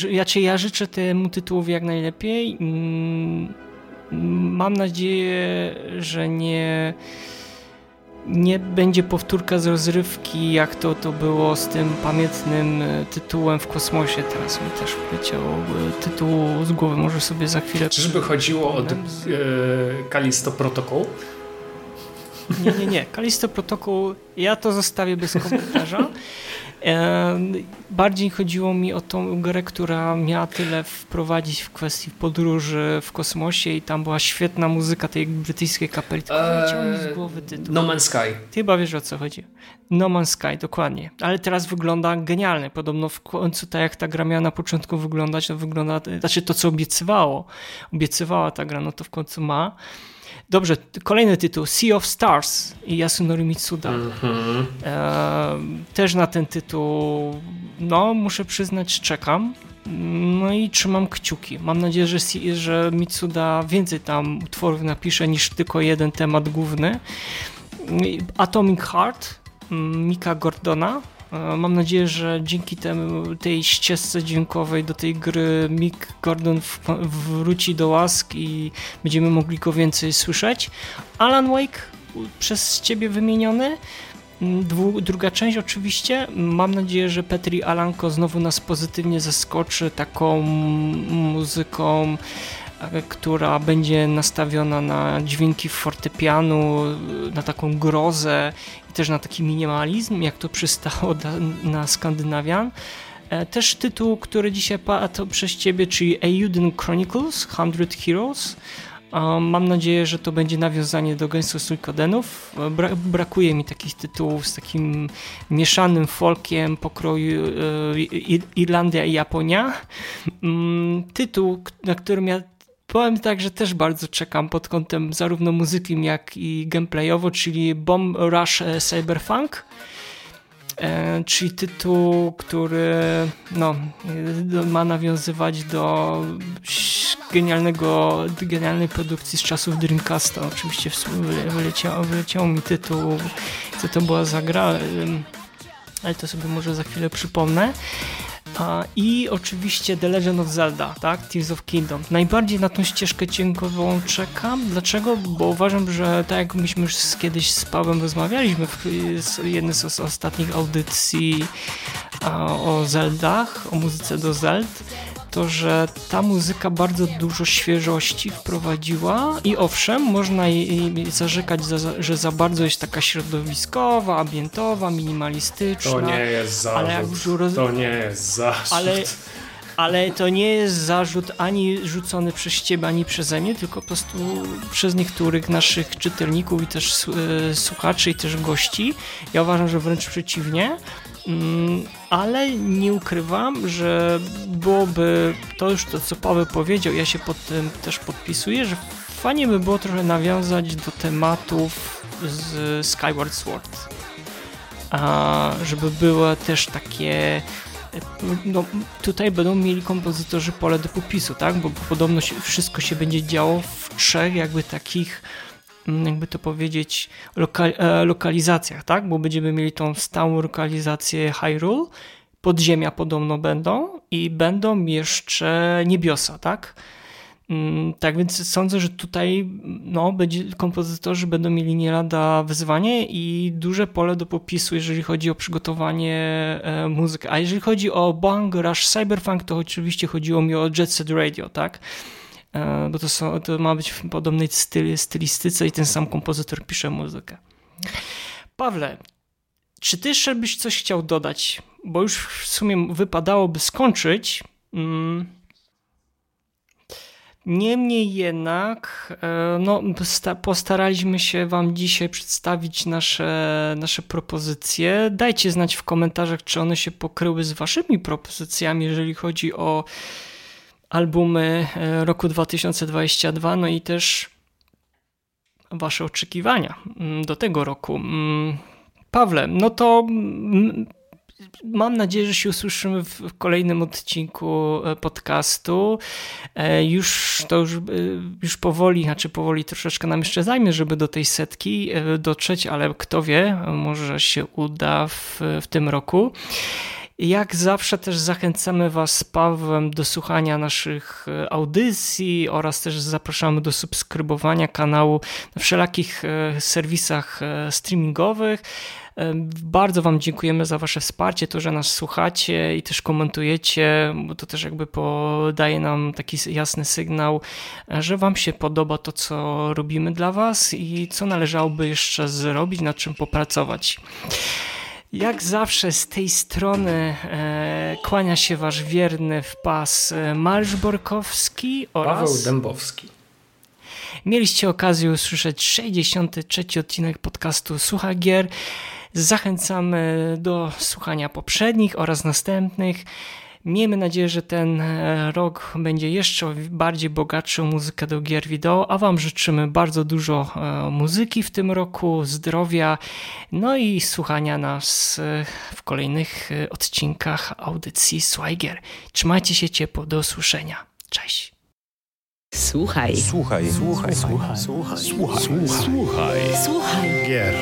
D: Ja, czy ja życzę temu tytułowi jak najlepiej. Mm, mam nadzieję, że nie nie będzie powtórka z rozrywki, jak to, to było z tym pamiętnym e, tytułem w kosmosie. Teraz mi też wleciał e, tytuł z głowy, może sobie za chwilę...
E: Czyżby chodziło o e, Kalisto Protocol?
D: Nie, nie, nie. Kalisto Protocol, ja to zostawię bez komentarza. Bardziej chodziło mi o tą grę, która miała tyle wprowadzić w kwestii podróży w kosmosie i tam była świetna muzyka tej brytyjskiej kapeli. Tylko eee, mi z głowy tytuł.
E: No Man's Sky.
D: Ty chyba wiesz o co chodzi. No Man's Sky, dokładnie. Ale teraz wygląda genialnie. Podobno w końcu tak jak ta gra miała na początku wyglądać, to wygląda, znaczy to co obiecywało, obiecywała ta gra, no to w końcu ma. Dobrze, kolejny tytuł, Sea of Stars i Yasunori Mitsuda. Mm -hmm. e, też na ten tytuł, no muszę przyznać, czekam. No i trzymam kciuki. Mam nadzieję, że, że Mitsuda więcej tam utworów napisze niż tylko jeden temat główny. Atomic Heart Mika Gordona mam nadzieję, że dzięki temu, tej ścieżce dźwiękowej do tej gry Mick Gordon wróci do łask i będziemy mogli go więcej słyszeć. Alan Wake przez ciebie wymieniony. Dwu, druga część oczywiście. Mam nadzieję, że Petri Alanko znowu nas pozytywnie zaskoczy taką muzyką, e, która będzie nastawiona na dźwięki fortepianu, na taką grozę też na taki minimalizm, jak to przystało na Skandynawian. E, też tytuł, który dzisiaj padł przez ciebie, czyli Euden Chronicles, 100 Heroes. Mam nadzieję, że to będzie nawiązanie do gęsto Suikodenów. E, bra brakuje mi takich tytułów z takim mieszanym folkiem pokroju e, Irlandia i Japonia. Mm, tytuł, na którym ja Powiem tak, że też bardzo czekam pod kątem zarówno muzyki, jak i gameplayowo, czyli Bomb Rush e, Cyberpunk. E, czyli tytuł, który no, ma nawiązywać do genialnego, genialnej produkcji z czasów Dreamcasta. Oczywiście wyleciał, wyleciał mi tytuł, co to była za gra, ale to sobie może za chwilę przypomnę. I oczywiście The Legend of Zelda, tak? Tears of Kingdom. Najbardziej na tą ścieżkę dźwiękową czekam. Dlaczego? Bo uważam, że tak jak myśmy już kiedyś z Pawłem rozmawialiśmy w jednej z ostatnich audycji o Zeldach, o muzyce do Zeld, to, że ta muzyka bardzo dużo świeżości wprowadziła i owszem, można jej zarzekać, za, że za bardzo jest taka środowiskowa, ambientowa, minimalistyczna.
E: To nie jest zarzut. Ale roz... To nie jest zarzut.
D: Ale, ale to nie jest zarzut ani rzucony przez ciebie, ani przeze mnie, tylko po prostu przez niektórych naszych czytelników i też e, słuchaczy i też gości. Ja uważam, że wręcz przeciwnie. Mm, ale nie ukrywam, że byłoby to już to, co Paweł powiedział, ja się pod tym też podpisuję, że fajnie by było trochę nawiązać do tematów z Skyward Sword. A żeby było też takie no, tutaj będą mieli kompozytorzy pole do popisu, tak? Bo podobno się, wszystko się będzie działo w trzech jakby takich jakby to powiedzieć, lokal, e, lokalizacjach, tak? Bo będziemy mieli tą stałą lokalizację Hyrule, podziemia podobno będą i będą jeszcze niebiosa, tak? Mm, tak więc sądzę, że tutaj no, będzie, kompozytorzy będą mieli nie lada wyzwanie i duże pole do popisu, jeżeli chodzi o przygotowanie e, muzyki. A jeżeli chodzi o Bang Rush Cyberpunk, to oczywiście chodziło mi o Jet Set Radio, tak? E, bo to, są, to ma być w podobnej styl, stylistyce i ten sam kompozytor pisze muzykę. Pawle, czy ty jeszcze byś coś chciał dodać bo już w sumie wypadałoby skończyć. Mm, Niemniej jednak e, no, postaraliśmy się Wam dzisiaj przedstawić nasze, nasze propozycje. Dajcie znać w komentarzach, czy one się pokryły z Waszymi propozycjami, jeżeli chodzi o albumy e, roku 2022, no i też Wasze oczekiwania mm, do tego roku. Mm, Pawle, no to mm, Mam nadzieję, że się usłyszymy w kolejnym odcinku e, podcastu. E, już to już, już powoli, znaczy powoli troszeczkę nam jeszcze zajmie, żeby do tej setki dotrzeć, ale kto wie, może się uda w, w tym roku. Jak zawsze też zachęcamy Was z Pawłem do słuchania naszych audycji oraz też zapraszamy do subskrybowania kanału na wszelakich serwisach streamingowych. Bardzo Wam dziękujemy za Wasze wsparcie, to, że nas słuchacie i też komentujecie, bo to też jakby podaje nam taki jasny sygnał, że Wam się podoba to, co robimy dla Was i co należałoby jeszcze zrobić, nad czym popracować. Jak zawsze z tej strony e, kłania się wasz wierny w pas e, Marsz Borkowski oraz
E: Paweł Dębowski.
D: Mieliście okazję usłyszeć 63 odcinek podcastu Słucha Gier. Zachęcamy do słuchania poprzednich oraz następnych. Miejmy nadzieję, że ten e, rok będzie jeszcze bardziej bogatszy o muzykę do gier wideo, a Wam życzymy bardzo dużo e, muzyki w tym roku, zdrowia, no i słuchania nas e, w kolejnych odcinkach audycji Swiger. Trzymajcie się ciepło, do usłyszenia. Cześć.
B: Słuchaj. Słuchaj. Słuchaj. Słuchaj. Słuchaj. Słuchaj. Słuchaj.
C: Słuchaj. Gier.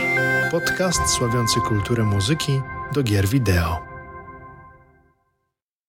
C: Podcast sławiący kulturę muzyki do gier wideo.